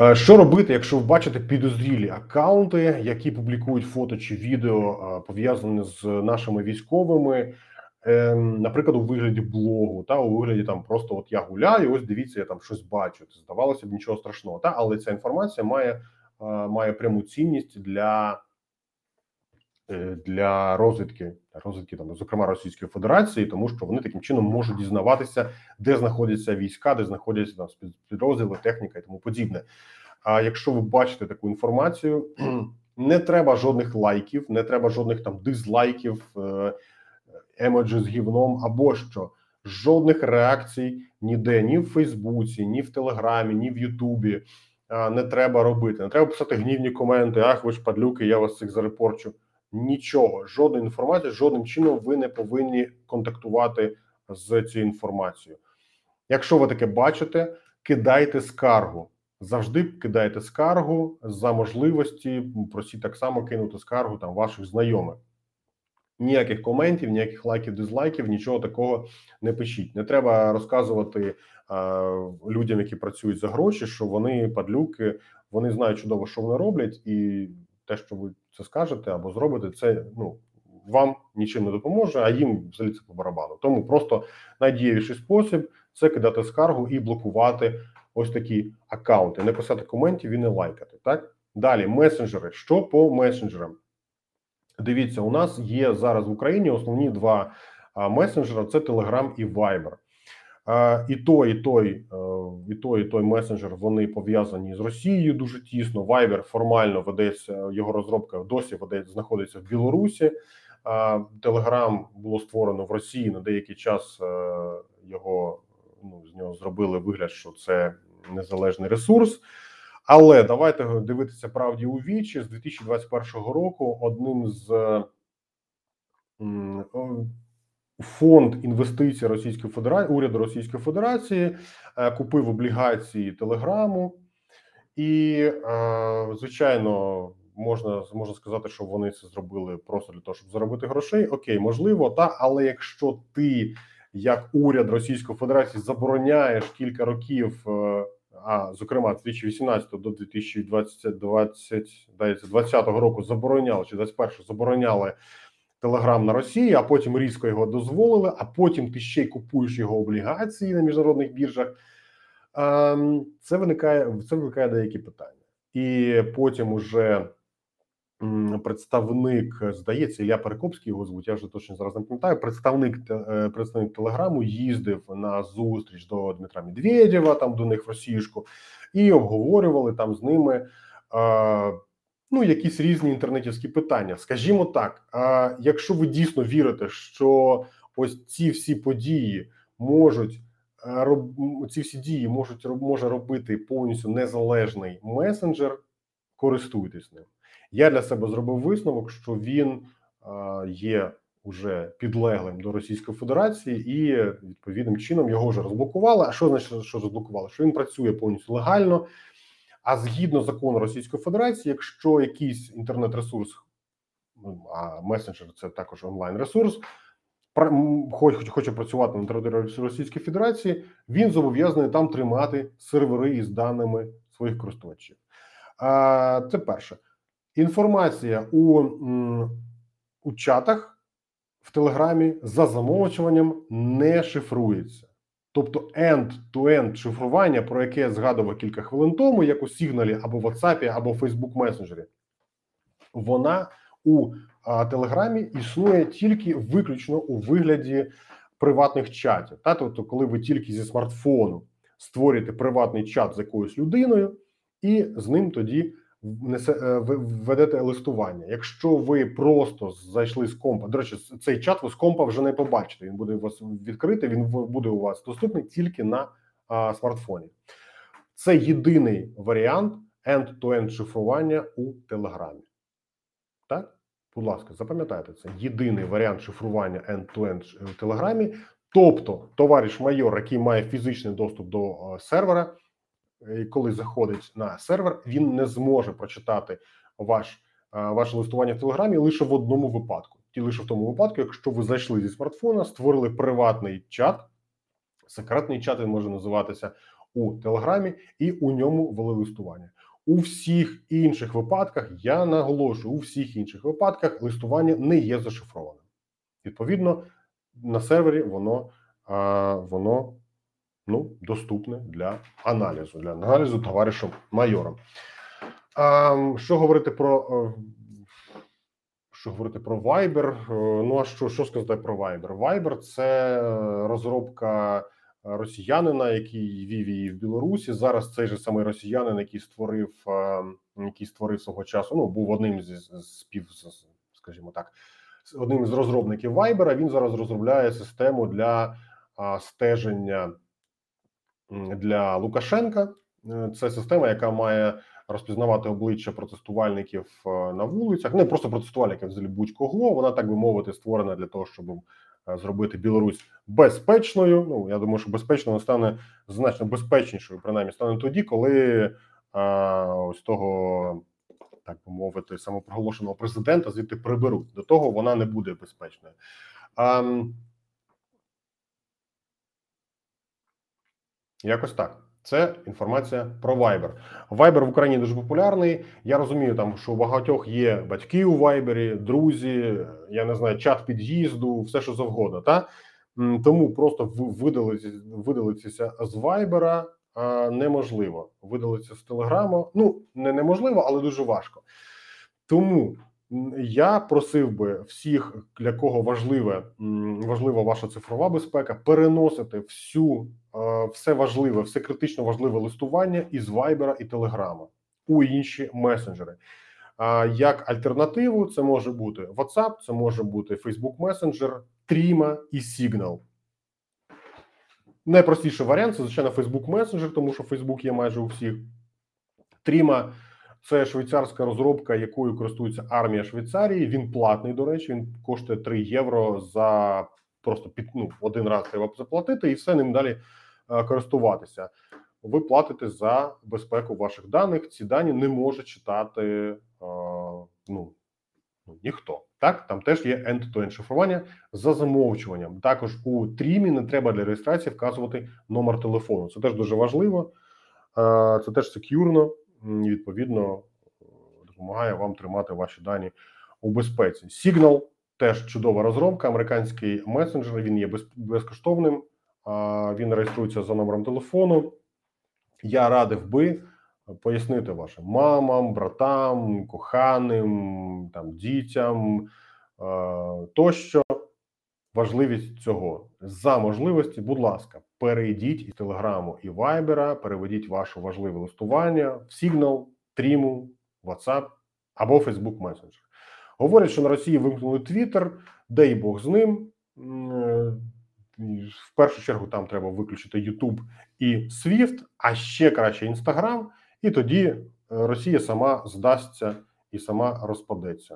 Е, що робити, якщо ви бачите підозрілі акаунти, які публікують фото чи відео пов'язані з нашими військовими, наприклад, у вигляді блогу, та у вигляді там просто от я гуляю, ось дивіться, я там щось бачу. Здавалося б нічого страшного, та але ця інформація має, має пряму цінність для е, для розвідки, розвідки там, зокрема Російської Федерації, тому що вони таким чином можуть дізнаватися, де знаходяться війська, де знаходяться там підрозділи, техніка і тому подібне. А якщо ви бачите таку інформацію, не треба жодних лайків, не треба жодних там дизлайків, е, емоджі з гівном або що. Жодних реакцій ніде, ні в Фейсбуці, ні в Телеграмі, ні в Ютубі. Не треба робити. Не треба писати гнівні коменти. Ах, ви ж падлюки, я вас цих зарепорчу. Нічого, жодної інформації, жодним чином ви не повинні контактувати з цією інформацією. Якщо ви таке бачите, кидайте скаргу. Завжди кидайте скаргу за можливості. Просіть так само кинути скаргу там ваших знайомих. Ніяких коментів, ніяких лайків, дизлайків, нічого такого не пишіть. Не треба розказувати е, людям, які працюють за гроші, що вони падлюки, вони знають чудово, що вони роблять, і те, що ви це скажете або зробите, це ну вам нічим не допоможе, а їм взагалі це по барабану. Тому просто найдієвіший спосіб це кидати скаргу і блокувати ось такі акаунти, не писати коментів і не лайкати. Так далі месенджери. Що по месенджерам? Дивіться, у нас є зараз в Україні основні два месенджера: це Telegram і Viber. І той, і той, е, і той, і той месенджер вони пов'язані з Росією дуже тісно. Viber формально ведеться його розробка досі ведеться, знаходиться в Білорусі. Telegram було створено в Росії на деякий час. е, Його ну з нього зробили вигляд, що це незалежний ресурс. Але давайте дивитися правді у вічі з 2021 року. Одним з фонд інвестицій Російської Федерації, уряду Російської Федерації е, купив облігації Телеграму, і е, звичайно. Можна можна сказати, що вони це зробили просто для того, щоб заробити грошей. Окей, можливо, та але якщо ти, як уряд Російської Федерації, забороняєш кілька років, е, а зокрема з 2018 до 2020 20, дається 20 року забороняли чи 21 забороняли Телеграм на Росії, а потім різко його дозволили. А потім ти ще й купуєш його облігації на міжнародних біржах. Ем, Це виникає це викликає деякі питання, і потім уже представник, здається, Ілля Перекопський його звуть. Я вже точно зараз не пам'ятаю. Представник е, представник Телеграму їздив на зустріч до Дмитра Медведєва, там до них в Росіюшку, і обговорювали там з ними. Е, Ну, якісь різні інтернетівські питання. Скажімо так, а якщо ви дійсно вірите, що ось ці всі події можуть е, роб- ці всі дії можуть може робити повністю незалежний месенджер, користуйтесь ним. Я для себе зробив висновок, що він є уже підлеглим до Російської Федерації, і відповідним чином його вже розблокували. А що значить, що розблокували? Що він працює повністю легально. А згідно закону Російської Федерації, якщо якийсь інтернет-ресурс, ну, а месенджер це також онлайн-ресурс, хоч хоче працювати на території Російської Федерації, він зобов'язаний там тримати сервери із даними своїх користувачів. Це перше. Інформація у, у чатах в Телеграмі за замовчуванням не шифрується. Тобто end-to-end шифрування, про яке я згадував кілька хвилин тому, як у Сігналі або WhatsApp, або Facebook Messenger, вона у а, Телеграмі існує тільки виключно у вигляді приватних чатів. Та тобто, коли ви тільки зі смартфону створюєте приватний чат з якоюсь людиною, і з ним тоді несе е, ви ведете листування. Якщо ви просто зайшли з компа, до речі, цей чат ви з компа вже не побачите. Він буде у вас відкритий. Він буде у вас доступний тільки на а, смартфоні. Це єдиний варіант end-to-end шифрування у Телеграмі. Так, будь ласка, запам'ятайте це. Єдиний варіант шифрування end-to-end ш- в Телеграмі. Тобто, товариш майор, який має фізичний доступ до е, сервера, е, коли заходить на сервер, він не зможе прочитати ваш, е, ваше листування в Телеграмі лише в одному випадку. І лише в тому випадку, якщо ви зайшли зі смартфона, створили приватний чат, секретний чат він може називатися у Телеграмі, і у ньому вели листування. У всіх інших випадках я наголошую, у всіх інших випадках листування не є зашифрованим. Відповідно, на сервері воно, а, воно ну, доступне для аналізу, для аналізу товаришем майором. А, що говорити про. е, Що говорити про Viber? Е, Ну а що, що сказати про Viber? Viber – це розробка росіянина, який вів її в Білорусі. Зараз цей же самий росіянин, який створив, е, який створив свого часу. Ну був одним зі спів, скажімо так, одним з розробників Viber. Він зараз розробляє систему для стеження для Лукашенка. Е, Це система, яка має розпізнавати обличчя протестувальників е, на вулицях, не просто протестувальників, взагалі будь-кого. Вона так би мовити створена для того, щоб е, зробити Білорусь безпечною. Ну я думаю, що безпечно вона стане значно безпечнішою, принаймні стане тоді, коли а, ось того. Так би мовити, самопроголошеного президента звідти приберуть. До того вона не буде безпечною. А, м, Якось так. Це інформація про Viber. Viber в Україні дуже популярний. Я розумію, там що у багатьох є батьки у Viber, друзі, я не знаю, чат під'їзду, все що завгодно. Та тому просто видалитися, видалитися з Viber неможливо. Видалитися з Телеграму. Ну не неможливо, але дуже важко. Тому я просив би всіх, для кого важливе важлива ваша цифрова безпека, переносити всю е, все важливе, все критично важливе листування із Viber і Telegram у інші месенджери. Як альтернативу, це може бути WhatsApp, це може бути Facebook Messenger, Trima і Signal. Найпростіший варіант це звичайно Facebook Messenger, тому що Facebook є майже у всіх. Trima – це швейцарська розробка, якою користується армія Швейцарії. Він платний, до речі, він коштує 3 євро за просто під ну, один раз треба заплатити, і все ним далі е, користуватися. Ви платите за безпеку ваших даних. Ці дані не може читати е, ну, ну ніхто. Так, там теж є end-to-end шифрування за замовчуванням. Також у трімі не треба для реєстрації вказувати номер телефону. Це теж дуже важливо. Е, Це теж сек'юрно відповідно е, допомагає вам тримати ваші дані у безпеці. Signal теж чудова розробка. Американський месенджер. Він є безкоштовним. Він реєструється за номером телефону. Я радив би пояснити вашим мамам, братам, коханим, там дітям е, тощо важливість цього за можливості. Будь ласка, перейдіть і телеграму, і вайбера, переведіть ваше важливе листування в Signal, Тріму, WhatsApp або Facebook Messenger. Говорять, що на Росії вимкнули Twitter, де й Бог з ним. Е, В першу чергу там треба виключити YouTube і Swift, а ще краще Instagram, і тоді Росія сама здасться і сама розпадеться.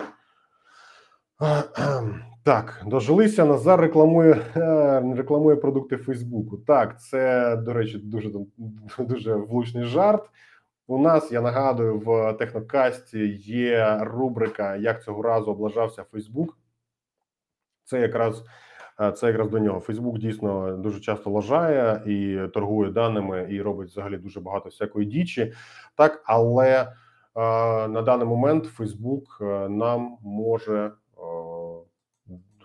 Так, дожилися. Назар рекламує е, рекламує продукти Фейсбуку. Так, це до речі, дуже дуже влучний жарт. У нас я нагадую в технокасті є рубрика Як цього разу облажався Фейсбук. Це якраз е, це якраз до нього. Фейсбук дійсно дуже часто лажає і торгує даними, і робить взагалі дуже багато всякої дічі. Так, але е, на даний момент Фейсбук е, нам може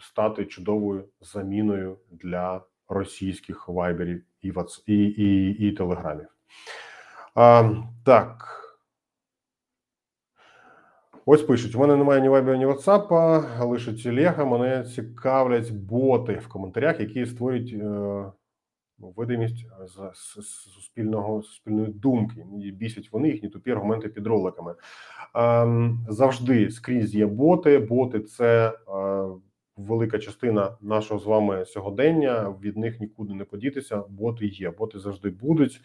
стати чудовою заміною для російських вайберів і і, і, і телеграмів. А, так. Ось пишуть: у мене немає ні вайбера, ні ватсапа, лише телега. Мене цікавлять боти в коментарях, які створюють е, видимість з, з, з суспільного суспільної думки. І бісять вони їхні тупі аргументи під роликами. Е, завжди скрізь є боти. Боти це е, велика частина нашого з вами сьогодення. Від них нікуди не подітися. Боти є. Боти завжди будуть.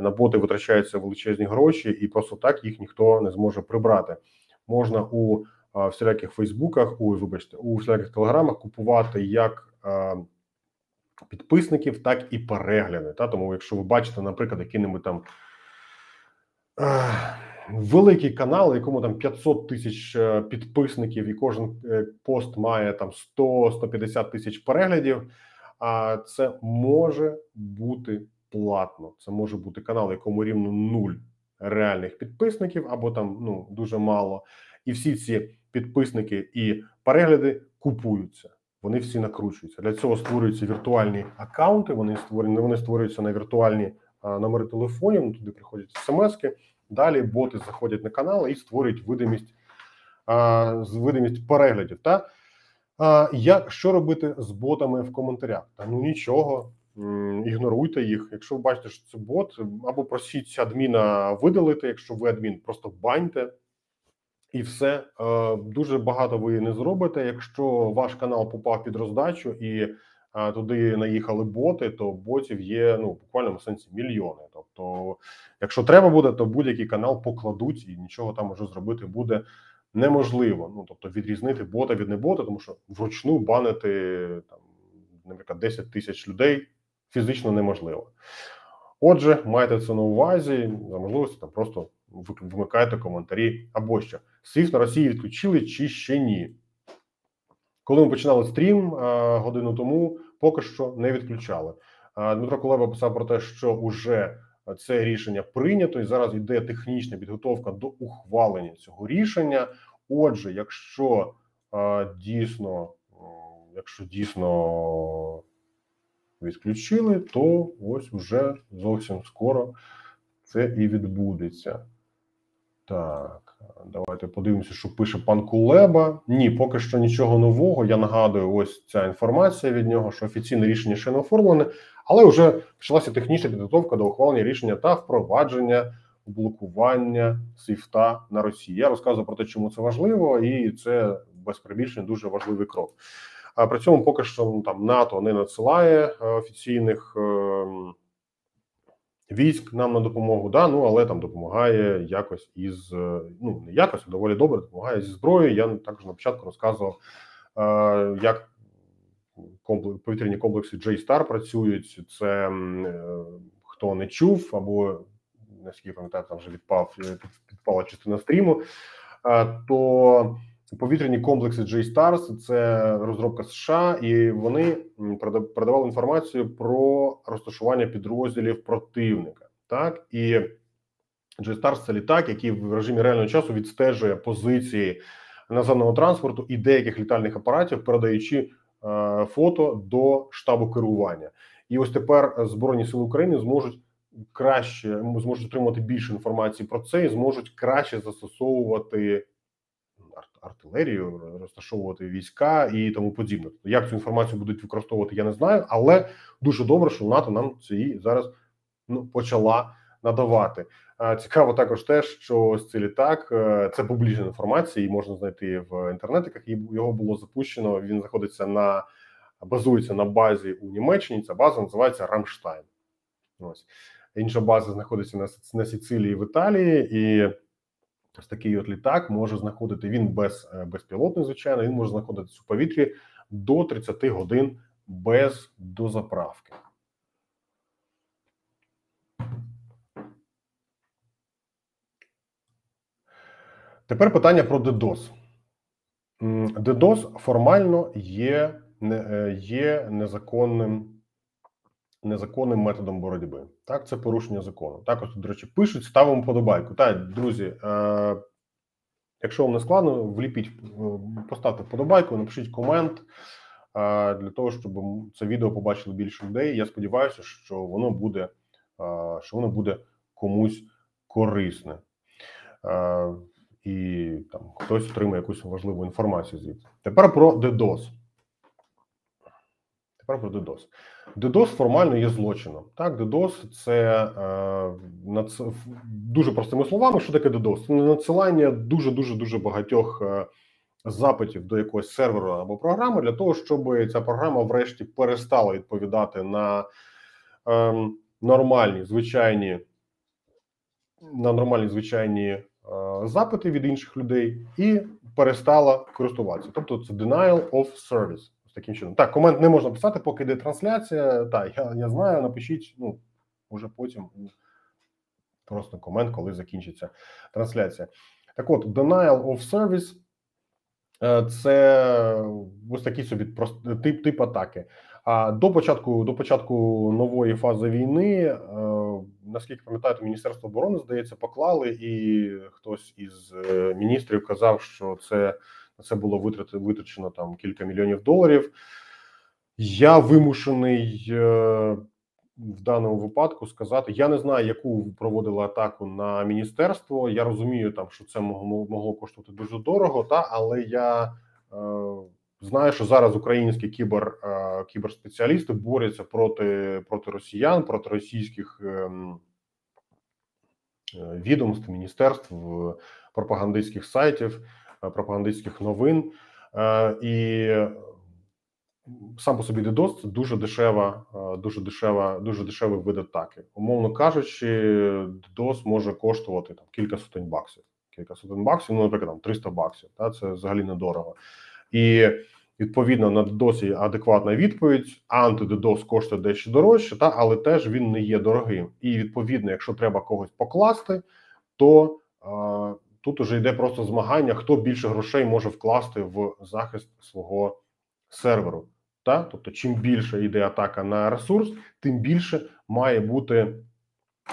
На боти витрачаються величезні гроші, і просто так їх ніхто не зможе прибрати. Можна у всіляких Фейсбуках, у вибачте, у всіляких телеграмах купувати як підписників, так і перегляди. Та тому, якщо ви бачите, наприклад, який-небудь там а, великий канал, якому там 500 тисяч е, підписників, і кожен е, пост має там 100-150 тисяч переглядів. А це може бути платно. Це може бути канал, якому рівно нуль реальних підписників, або там ну дуже мало. І всі ці підписники і перегляди купуються. Вони всі накручуються. Для цього створюються віртуальні акаунти. Вони створені, вони створюються на віртуальні номери телефонів. Ну, туди приходять смски. Далі боти заходять на канал і створюють видимість видимість переглядів. Та а, як що робити з ботами в коментарях? Та ну нічого. Ігноруйте їх. Якщо ви бачите, що це бот, або просіть адміна видалити. Якщо ви адмін, просто баньте і все. Дуже багато ви не зробите. Якщо ваш канал попав під роздачу і туди наїхали боти, то ботів є ну в буквальному сенсі мільйони. Тобто, якщо треба буде, то будь-який канал покладуть і нічого там уже зробити буде неможливо. Ну тобто відрізнити бота від небота, тому що вручну банити там, наприклад, 10 тисяч людей фізично неможливо. Отже, майте це на увазі за можливості там просто вмикайте коментарі або що. Свіфт на Росії відключили чи ще ні. Коли ми починали стрім е, годину тому, поки що не відключали. Е, Дмитро Кулеба писав про те, що вже це рішення прийнято, і зараз йде технічна підготовка до ухвалення цього рішення. Отже, якщо е, дійсно, якщо дійсно відключили, то ось уже зовсім скоро це і відбудеться. Так, давайте подивимося, що пише пан Кулеба. Ні, поки що нічого нового. Я нагадую, ось ця інформація від нього, що офіційне рішення ще не оформлене, але вже почалася технічна підготовка до ухвалення рішення та впровадження блокування свіфта на Росії. Я розказую про те, чому це важливо, і це без прибільшення дуже важливий крок. А при цьому поки що ну, там НАТО не надсилає е, офіційних ем, військ нам на допомогу. Да, ну але там допомагає якось із е, ну не якось, а доволі добре допомагає зі зброєю. Я також на початку розказував, е, як комплекс повітряні комплекси J-Star працюють. Це е, хто не чув, або наскільки пам'ятаю, там вже відпав е, під- підпала частина стріму. е, То повітряні комплекси J-Stars – це розробка США, і вони продавали інформацію про розташування підрозділів противника. Так і J-Stars – це літак, який в режимі реального часу відстежує позиції наземного транспорту і деяких літальних апаратів, передаючи е, фото до штабу керування. І ось тепер збройні сили України зможуть краще зможуть отримати більше інформації про це і зможуть краще застосовувати артилерію, розташовувати війська і тому подібне. Тобто, Як цю інформацію будуть використовувати, я не знаю, але дуже добре, що НАТО нам це і зараз ну почала надавати. Цікаво також те, що ось цей літак е, це публічна інформація, і можна знайти в інтернетиках. Його було запущено. Він знаходиться на базується на базі у Німеччині. Ця база називається Рамштайн. Ось інша база знаходиться на, на Сицилії в Італії, і ось такий от літак може знаходити він без е, безпілотний, звичайно, він може знаходитися у повітрі до 30 годин без дозаправки. Тепер питання про DDoS. DDoS формально є, е, є незаконним, незаконним методом боротьби. Так, це порушення закону. Так, ось, до речі, пишуть, ставимо подобайку. Так, друзі, е, якщо вам не складно, вліпіть, е, поставте вподобайку, напишіть комент е, для того, щоб це відео побачили більше людей. Я сподіваюся, що воно буде, е, що воно буде комусь корисне. І там хтось отримає якусь важливу інформацію звідси. Тепер про DDoS. Тепер про DDoS. DDoS формально є злочином. Так, DDoS це е, надс... дуже простими словами, що таке DDoS? Це надсилання дуже дуже дуже багатьох е, запитів до якогось сервера або програми для того, щоб ця програма врешті перестала відповідати на е, нормальні звичайні на нормальні звичайні е, запити від інших людей і перестала користуватися. Тобто це denial of service. Таким чином. Так, комент не можна писати, поки йде трансляція. Так, я, я знаю, напишіть, ну, уже потім просто комент, коли закінчиться трансляція. Так от, denial of service е, це ось такий собі просто тип, тип атаки. А до початку до початку нової фази війни, е, наскільки пам'ятаєте, Міністерство оборони здається, поклали, і хтось із е, міністрів казав, що це на це було витрати витрачено там кілька мільйонів доларів. Я вимушений е, в даному випадку сказати: я не знаю, яку проводили атаку на міністерство. Я розумію, там що це могло могло коштувати дуже дорого, та але я. Е, Знаю, що зараз українські кібер е, кіберспеціалісти борються проти проти росіян, проти російських ем, відомств, міністерств, пропагандистських сайтів, пропагандистських новин. Е, І сам по собі DDoS – це дуже дешева, е, дуже дешева, дуже дешевий вид атаки. Умовно кажучи, DDoS може коштувати там кілька сотень баксів. Кілька сотень баксів, ну, наприклад, там 300 баксів. Та це взагалі недорого. І відповідно на DDoS адекватна відповідь. Анти-DDoS коштує дещо дорожче, та але теж він не є дорогим. І відповідно, якщо треба когось покласти, то е, тут уже йде просто змагання, хто більше грошей може вкласти в захист свого серверу. Та тобто, чим більше йде атака на ресурс, тим більше має бути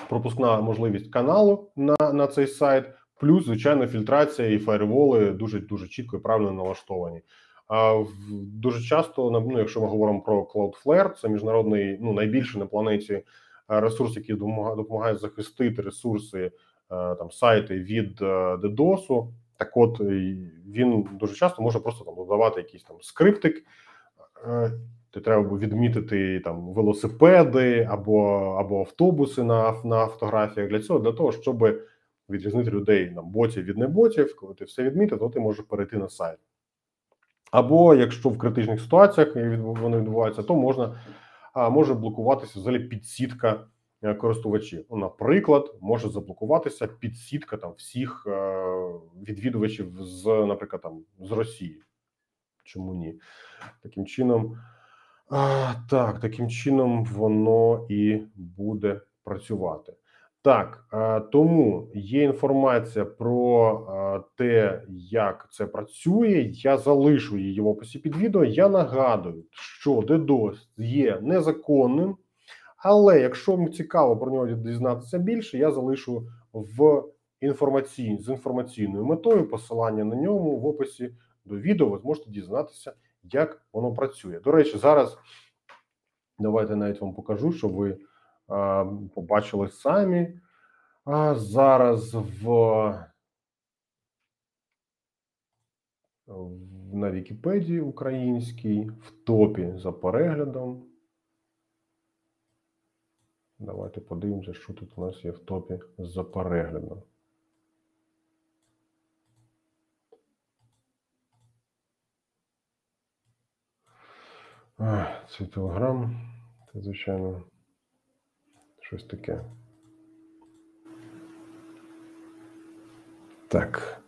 пропускна можливість каналу на, на цей сайт. Плюс, звичайно, фільтрація і фаєрволи дуже дуже чітко і правильно налаштовані. А дуже часто, ну, якщо ми говоримо про Cloudflare, це міжнародний, ну найбільший на планеті ресурс, який допомагає, захистити ресурси там сайти від е, DDoS. Так, от він дуже часто може просто там додавати якийсь там скриптик. е, Де треба відмітити там велосипеди або або автобуси на, на фотографіях для цього, для того, щоб відрізнити людей там ботів від неботів. Коли ти все відмітив, то ти можеш перейти на сайт. Або якщо в критичних ситуаціях вони відбуваються, то можна може блокуватися взагалі підсітка е, користувачів. Ну, наприклад, може заблокуватися підсітка там всіх е, відвідувачів з, наприклад, там з Росії. Чому ні? Таким чином, а, так, таким чином воно і буде працювати. Так, е, тому є інформація про е, те, як це працює. Я залишу її в описі під відео. Я нагадую, що DDoS є незаконним, але якщо вам цікаво про нього дізнатися більше, я залишу в інформаційній з інформаційною метою посилання на ньому в описі до відео. Ви зможете дізнатися, як воно працює. До речі, зараз давайте навіть вам покажу, щоб ви а, побачили самі. А зараз в, в на Вікіпедії українській в топі за переглядом. Давайте подивимося, що тут у нас є в топі за переглядом. Це телеграм. Це, звичайно, щось таке. Так.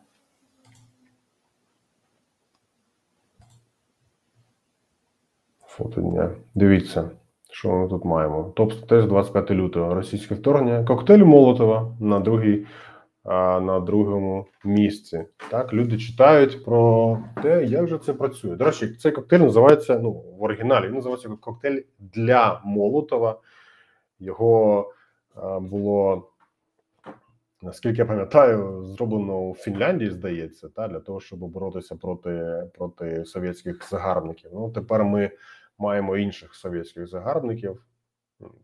Фото дня. Дивіться, що ми тут маємо. Топ теж 25 лютого. Російське вторгнення. Коктейль Молотова на другій, на другому місці. Так, люди читають про те, як же це працює. До речі, цей коктейль називається ну, в оригіналі. Він називається коктейль для Молотова. Його було наскільки я пам'ятаю, зроблено у Фінляндії, здається, та для того, щоб боротися проти, проти совєтських загарбників. Ну тепер ми маємо інших совєтських загарбників.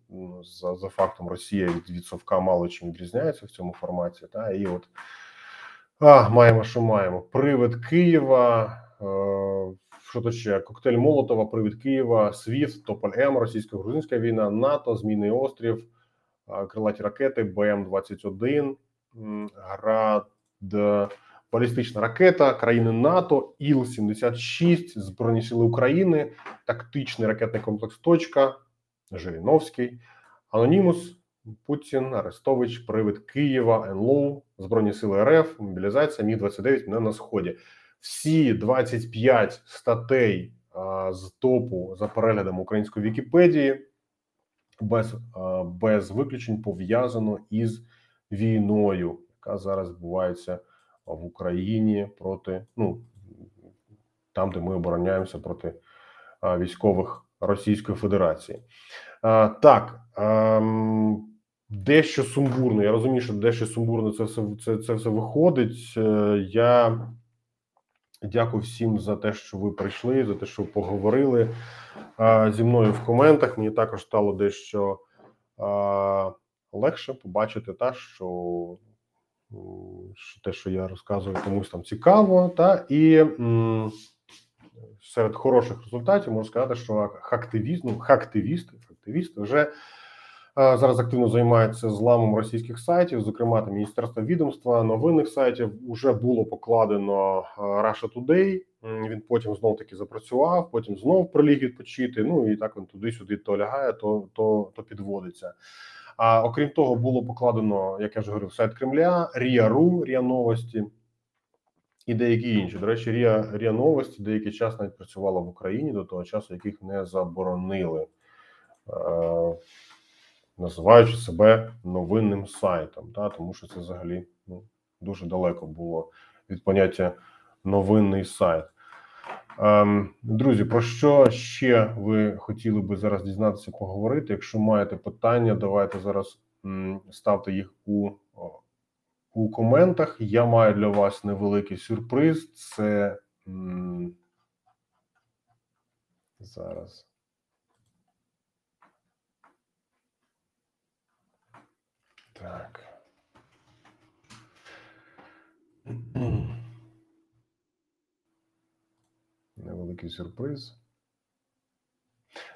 Ну, За, за фактом Росія від, від Совка мало чим відрізняється в цьому форматі. Та і от а, маємо, що маємо. Привид Києва. Е, що то ще? Коктейль Молотова, Привид Києва, СВІФТ, Тополь М, російсько-грузинська війна, НАТО, Змійний острів, е, крилаті ракети, БМ-21, Град, балістична ракета, країни НАТО, Іл-76, Збройні сили України, тактичний ракетний комплекс Точка, Жириновський, Анонімус, Путін, Арестович, Привид Києва, НЛО, Збройні сили РФ, мобілізація, Міг-29 мене на сході. Всі 25 статей а, з топу за переглядом української Вікіпедії без, а, без виключень пов'язано із війною, яка зараз відбувається в Україні проти ну там, де ми обороняємося проти військових Російської Федерації. Так ем, дещо сумбурно. Я розумію, що дещо сумбурно це все це, це все виходить. Е, Я дякую всім за те, що ви прийшли, за те, що ви поговорили зі мною в коментах. Мені також стало дещо легше побачити, та що те, що я розказую, комусь там цікаво, та і серед хороших результатів можу сказати, що хактивіст, ну, хактивісти, хактивісти вже е, зараз активно займаються зламом російських сайтів, зокрема там Міністерство відомства новинних сайтів. Вже було покладено е, Russia Today, Він потім знов таки запрацював, потім знов приліг відпочити. Ну і так він туди-сюди то лягає, то, то, то підводиться. А окрім того, було покладено, як я вже говорив, сайт Кремля, Ріа.ру, Ріа Новості і деякі інші. До речі, Ріа, Ріа Новості деякий час навіть працювала в Україні до того часу, яких не заборонили, е, називаючи себе новинним сайтом. Та, тому що це взагалі ну, дуже далеко було від поняття новинний сайт. Ем, друзі, про що ще ви хотіли би зараз дізнатися, поговорити? Якщо маєте питання, давайте зараз ставте їх у, у коментах. Я маю для вас невеликий сюрприз. Це зараз. Так. Невеликий сюрприз.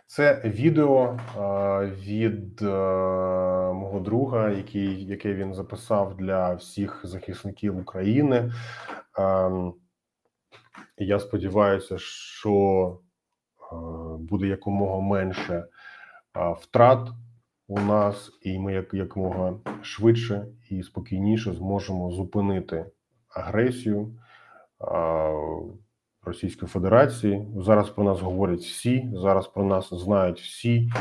Це відео а, від а, мого друга, який, яке він записав для всіх захисників України. А, я сподіваюся, що а, буде якомога менше втрат у нас, і ми як, якомога швидше і спокійніше зможемо зупинити агресію. Російської Федерації. Зараз про нас говорять всі. Зараз про нас знають всі,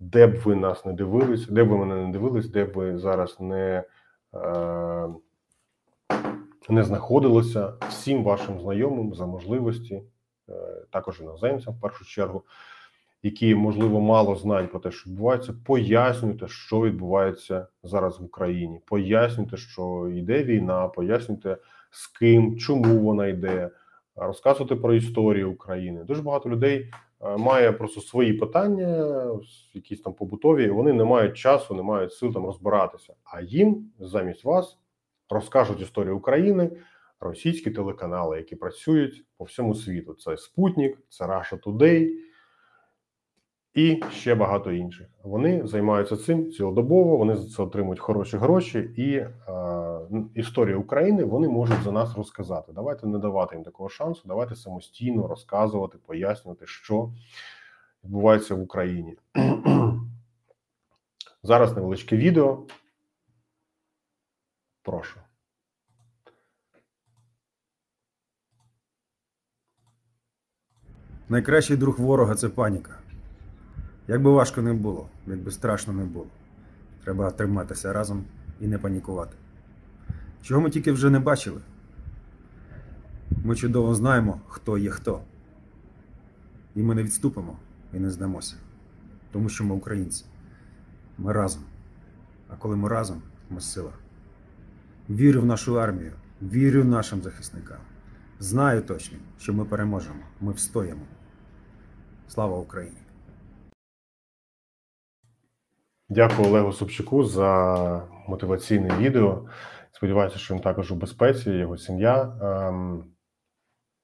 де б ви нас не дивились, де б ви мене не дивились, де б ви зараз не, е, не знаходилися. Всім вашим знайомим за можливості, е, також іноземцям в першу чергу, які можливо мало знають про те, що відбувається. Пояснюйте, що відбувається зараз в Україні. Пояснюйте, що йде війна, пояснюйте з ким, чому вона йде розказувати про історію України. Дуже багато людей е, має просто свої питання, якісь там побутові. Вони не мають часу, не мають сил там розбиратися. А їм замість вас розкажуть історію України російські телеканали, які працюють по всьому світу. Це Спутник, це Russia Today і ще багато інших. Вони займаються цим цілодобово. Вони за це отримують хороші гроші, і історії України вони можуть за нас розказати. Давайте не давати їм такого шансу. Давайте самостійно розказувати, пояснювати, що відбувається в Україні. Зараз невеличке відео. Прошу. Найкращий друг ворога це паніка. Як би важко не було, як би страшно не було. Треба триматися разом і не панікувати. Чого ми тільки вже не бачили? Ми чудово знаємо, хто є хто. І ми не відступимо і не здамося, тому що ми українці. Ми разом. А коли ми разом, ми сила. Вірю в нашу армію, вірю нашим захисникам. Знаю точно, що ми переможемо, ми встоїмо. Слава Україні! Дякую Олегу Собчуку за мотиваційне відео. Сподіваюся, що він також у безпеці, його сім'я. Ем,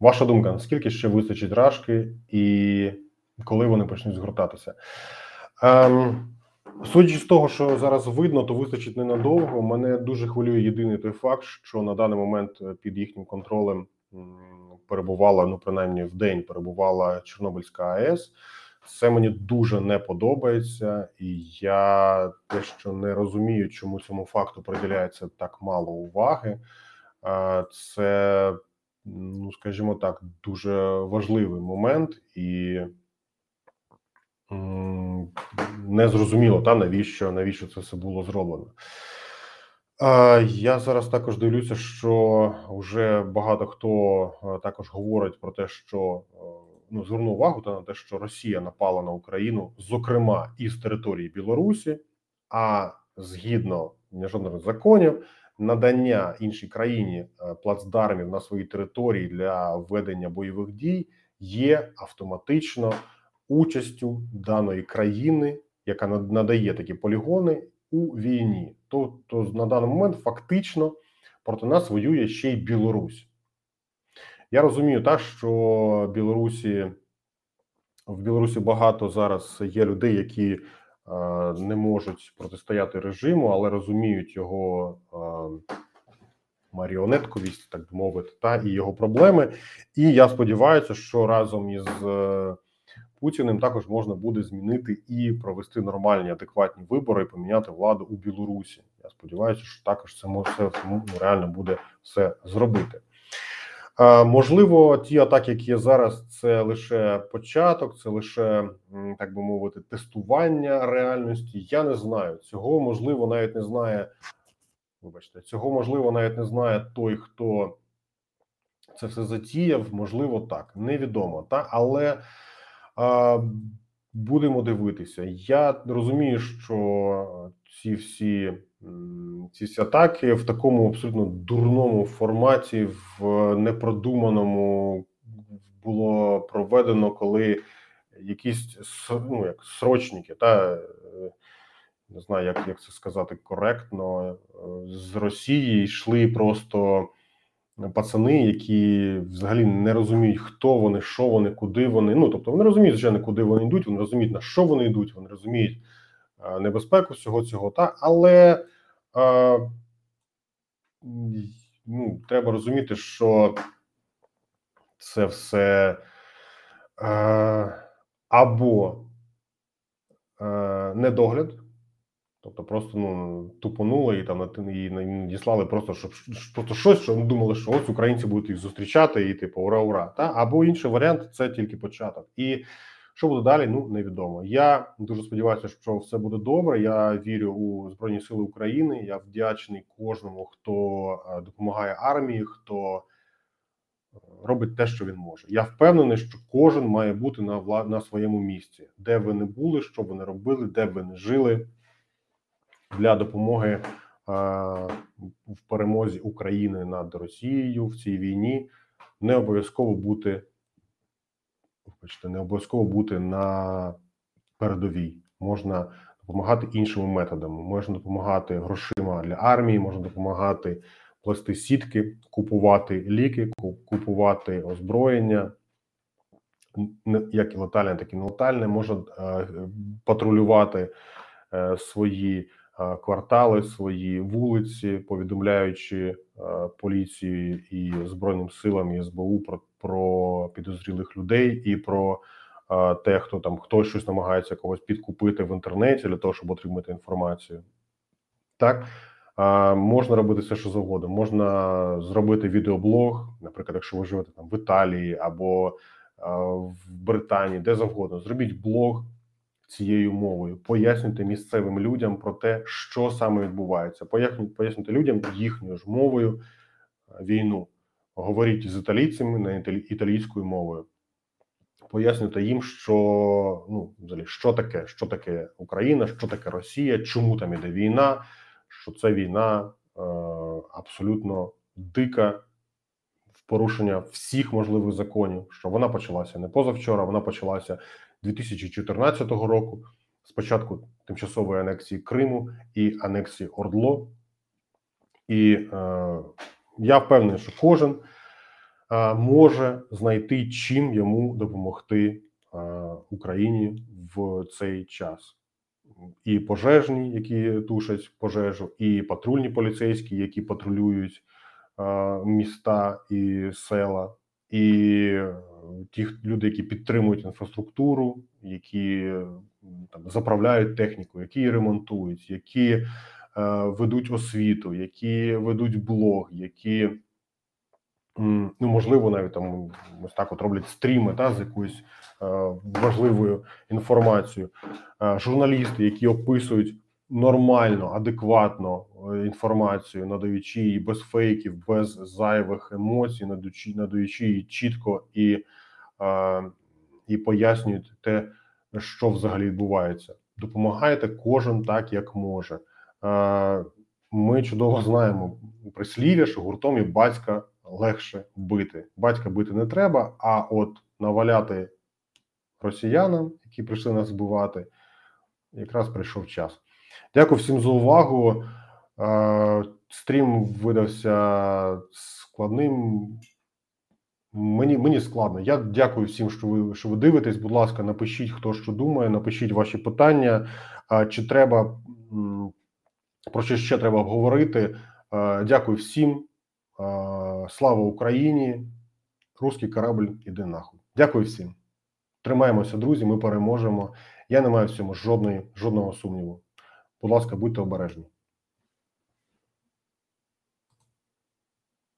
ваша думка, наскільки ще вистачить рашки і коли вони почнуть згортатися? Ем, судячи з того, що зараз видно, то вистачить ненадовго. Мене дуже хвилює єдиний той факт, що на даний момент е, під їхнім контролем перебувала, ну принаймні в день перебувала Чорнобильська АЕС. Це мені дуже не подобається, і я дещо не розумію, чому цьому факту приділяється так мало уваги. Це, ну скажімо так, дуже важливий момент, і не зрозуміло, та навіщо навіщо це все було зроблено. Я зараз також дивлюся, що вже багато хто також говорить про те, що ну звернув увагу та на те, що Росія напала на Україну, зокрема із території Білорусі, а згідно міжнародних законів, надання іншій країні е, плацдармів на своїй території для ведення бойових дій є автоматично участю даної країни, яка надає такі полігони у війні. Тобто на даний момент фактично проти нас воює ще й Білорусь. Я розумію, так що Білорусі в Білорусі багато зараз є людей, які е, не можуть протистояти режиму, але розуміють його е, маріонетковість, так би мовити, та і його проблеми. І я сподіваюся, що разом із е, Путіним також можна буде змінити і провести нормальні адекватні вибори і поміняти владу у Білорусі. Я сподіваюся, що також це може ну, реально буде все зробити. Е, Можливо, ті атаки, які є зараз, це лише початок, це лише так би мовити, тестування реальності. Я не знаю. Цього можливо навіть не знає. Вибачте, цього можливо навіть не знає той, хто це все затіяв. Можливо, так невідомо. Та але а, будемо дивитися. Я розумію, що ці всі ці атаки в такому абсолютно дурному форматі, в непродуманому було проведено, коли якісь ну, як срочники, та е, не знаю, як, як це сказати коректно, е, з Росії йшли просто пацани, які взагалі не розуміють, хто вони, що вони, куди вони. Ну тобто вони розуміють, звичайно, куди вони йдуть, вони розуміють, на що вони йдуть, вони розуміють е, небезпеку всього цього, та але е, ну, треба розуміти, що це все е, або е, недогляд, тобто просто ну тупонули і там і надіслали просто щоб просто щось, що думали, що ось українці будуть їх зустрічати, і типу ура, ура. Та або інший варіант це тільки початок. І що буде далі? Ну невідомо. Я дуже сподіваюся, що все буде добре. Я вірю у Збройні Сили України. Я вдячний кожному, хто е, допомагає армії, хто е, робить те, що він може. Я впевнений, що кожен має бути на вла... на своєму місці, де ви не були, що ви не робили, де ви не жили для допомоги е, в перемозі України над Росією в цій війні. Не обов'язково бути, вибачте, не обов'язково бути на передовій. Можна допомагати іншими методами. Можна допомагати грошима для армії, можна допомагати плести сітки, купувати ліки, купувати озброєння, як і летальне, так і нелетальне, можна е, патрулювати е, свої е, квартали, свої вулиці, повідомляючи поліції і збройним силам і СБУ про, про підозрілих людей і про те, хто там хтось щось намагається когось підкупити в інтернеті для того, щоб отримати інформацію. Так можна робити все, що завгодно. Можна зробити відеоблог, наприклад, якщо ви живете там в Італії або в Британії, де завгодно. Зробіть блог цією мовою, пояснюйте місцевим людям про те, що саме відбувається. Пояснюйте людям їхньою ж мовою війну. Говоріть з італійцями на італійською мовою. Пояснюйте їм, що ну взагалі, що таке, що таке Україна, що таке Росія, чому там іде війна, що це війна е, абсолютно дика в порушення всіх можливих законів. Що вона почалася не позавчора, вона почалася 2014 року. Спочатку тимчасової анексії Криму і анексії Ордло. І е, я впевнений, що кожен е, може знайти чим йому допомогти е, Україні в цей час. І пожежні, які тушать пожежу, і патрульні поліцейські, які патрулюють е, міста і села, і ті люди, які підтримують інфраструктуру, які там заправляють техніку, які ремонтують, які ведуть освіту, які ведуть блог, які ну можливо навіть там ось так от роблять стріми та з якоюсь е, важливою інформацією. Е, журналісти, які описують нормально, адекватно е, інформацію, надаючи її без фейків, без зайвих емоцій, надаючи, надаючи її чітко і, е, і пояснюють те, що взагалі відбувається. Допомагайте кожен так, як може. Ми чудово знаємо прислів'я, що гуртом і батька легше бити. Батька бити не треба, а от наваляти росіянам, які прийшли нас збивати, якраз прийшов час. Дякую всім за увагу. Стрім видався складним. Мені, мені складно. Я дякую всім, що ви, що ви дивитесь. Будь ласка, напишіть, хто що думає, напишіть ваші питання. Чи треба про що ще треба обговорити? Е, Дякую всім. Е, Слава Україні! Руський корабль іде нахуй. Дякую всім. Тримаємося, друзі. Ми переможемо. Я не маю в цьому жодної, жодного сумніву. Будь ласка, будьте обережні.